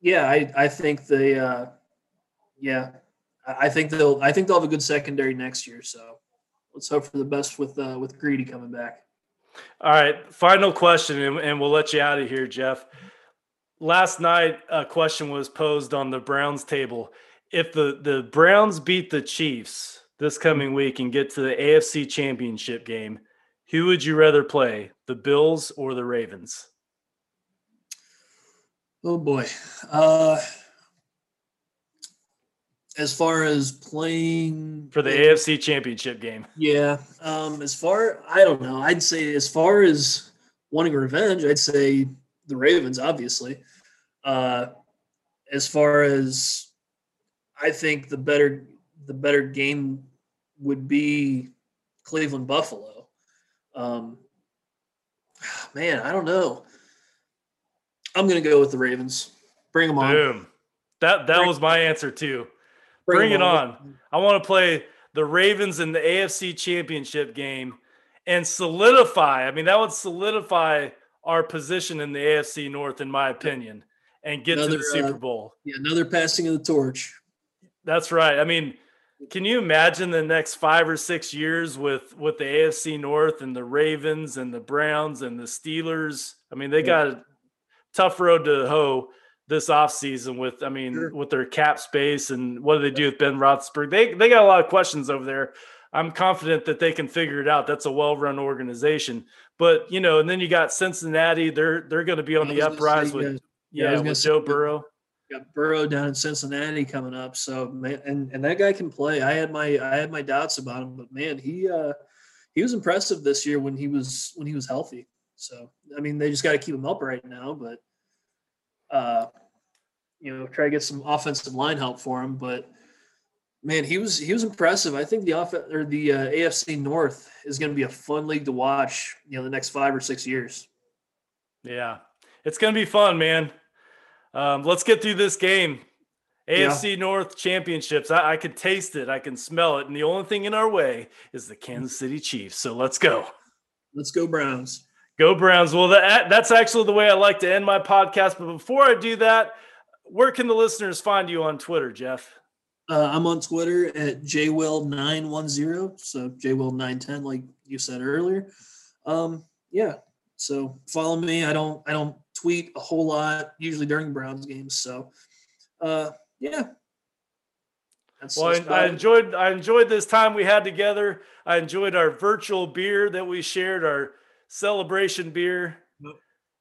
yeah, I I think they uh, yeah, I think they'll I think they'll have a good secondary next year. So let's hope for the best with uh, with Greedy coming back. All right, final question, and, and we'll let you out of here, Jeff. Last night, a question was posed on the Browns table. If the the Browns beat the Chiefs this coming week and get to the AFC Championship game, who would you rather play, the Bills or the Ravens? Oh boy. Uh, as far as playing for the AFC Championship game. Yeah. Um, as far I don't know. I'd say as far as wanting revenge, I'd say the Ravens, obviously. Uh, as far as I think the better the better game would be Cleveland Buffalo. Um, [SIGHS] man, I don't know. I'm gonna go with the Ravens. Bring them on. Boom. That that Bring, was my answer too. Bring, Bring it on. on. I want to play the Ravens in the AFC Championship game and solidify. I mean, that would solidify our position in the AFC North, in my opinion, and get another, to the Super uh, Bowl. Uh, yeah, another passing of the torch. That's right. I mean, can you imagine the next five or six years with with the AFC North and the Ravens and the Browns and the Steelers? I mean, they got a tough road to hoe this offseason with, I mean, sure. with their cap space and what do they do with Ben Roethlisberger? They they got a lot of questions over there. I'm confident that they can figure it out. That's a well-run organization. But you know, and then you got Cincinnati. They're they're going to be on the uprise with yeah, yeah with Joe Burrow. Got Burrow down in Cincinnati coming up. So man, and and that guy can play. I had my I had my doubts about him, but man, he uh he was impressive this year when he was when he was healthy. So I mean, they just got to keep him up right now, but uh, you know, try to get some offensive line help for him. But man, he was he was impressive. I think the off or the uh, AFC North is going to be a fun league to watch. You know, the next five or six years. Yeah, it's going to be fun, man. Um, let's get through this game. AFC yeah. North championships. I, I can taste it. I can smell it. And the only thing in our way is the Kansas City Chiefs. So let's go. Let's go, Browns. Go Browns. Well, that, that's actually the way I like to end my podcast. But before I do that, where can the listeners find you on Twitter, Jeff? Uh, I'm on Twitter at jwill910. So jwill910, like you said earlier. Um, yeah. So follow me. I don't I don't tweet a whole lot usually during Browns games. So uh, yeah. That's, well, that's I enjoyed I enjoyed this time we had together. I enjoyed our virtual beer that we shared. Our celebration beer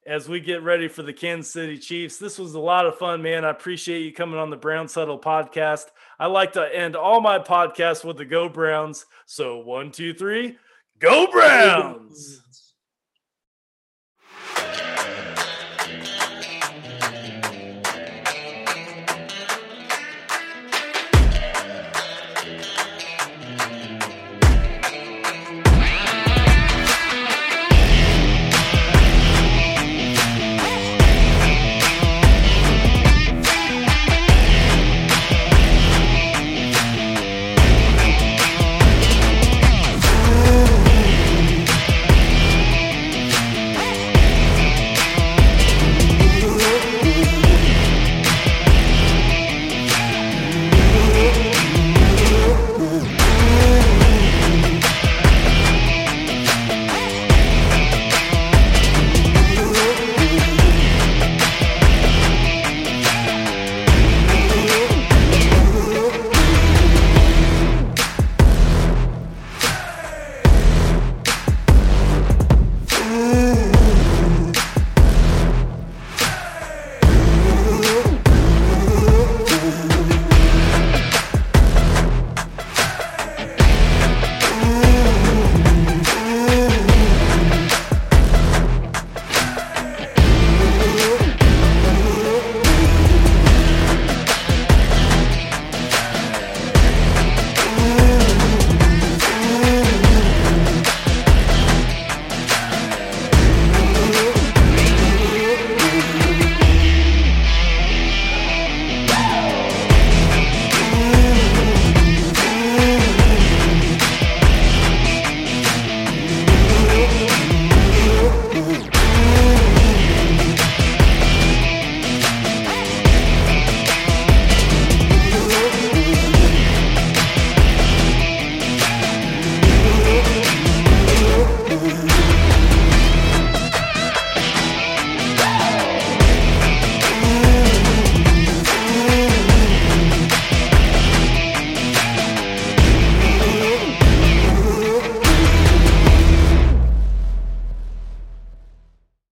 as we get ready for the Kansas City Chiefs. This was a lot of fun, man. I appreciate you coming on the Brown Huddle podcast. I like to end all my podcasts with the Go Browns. So one, two, three, Go Browns.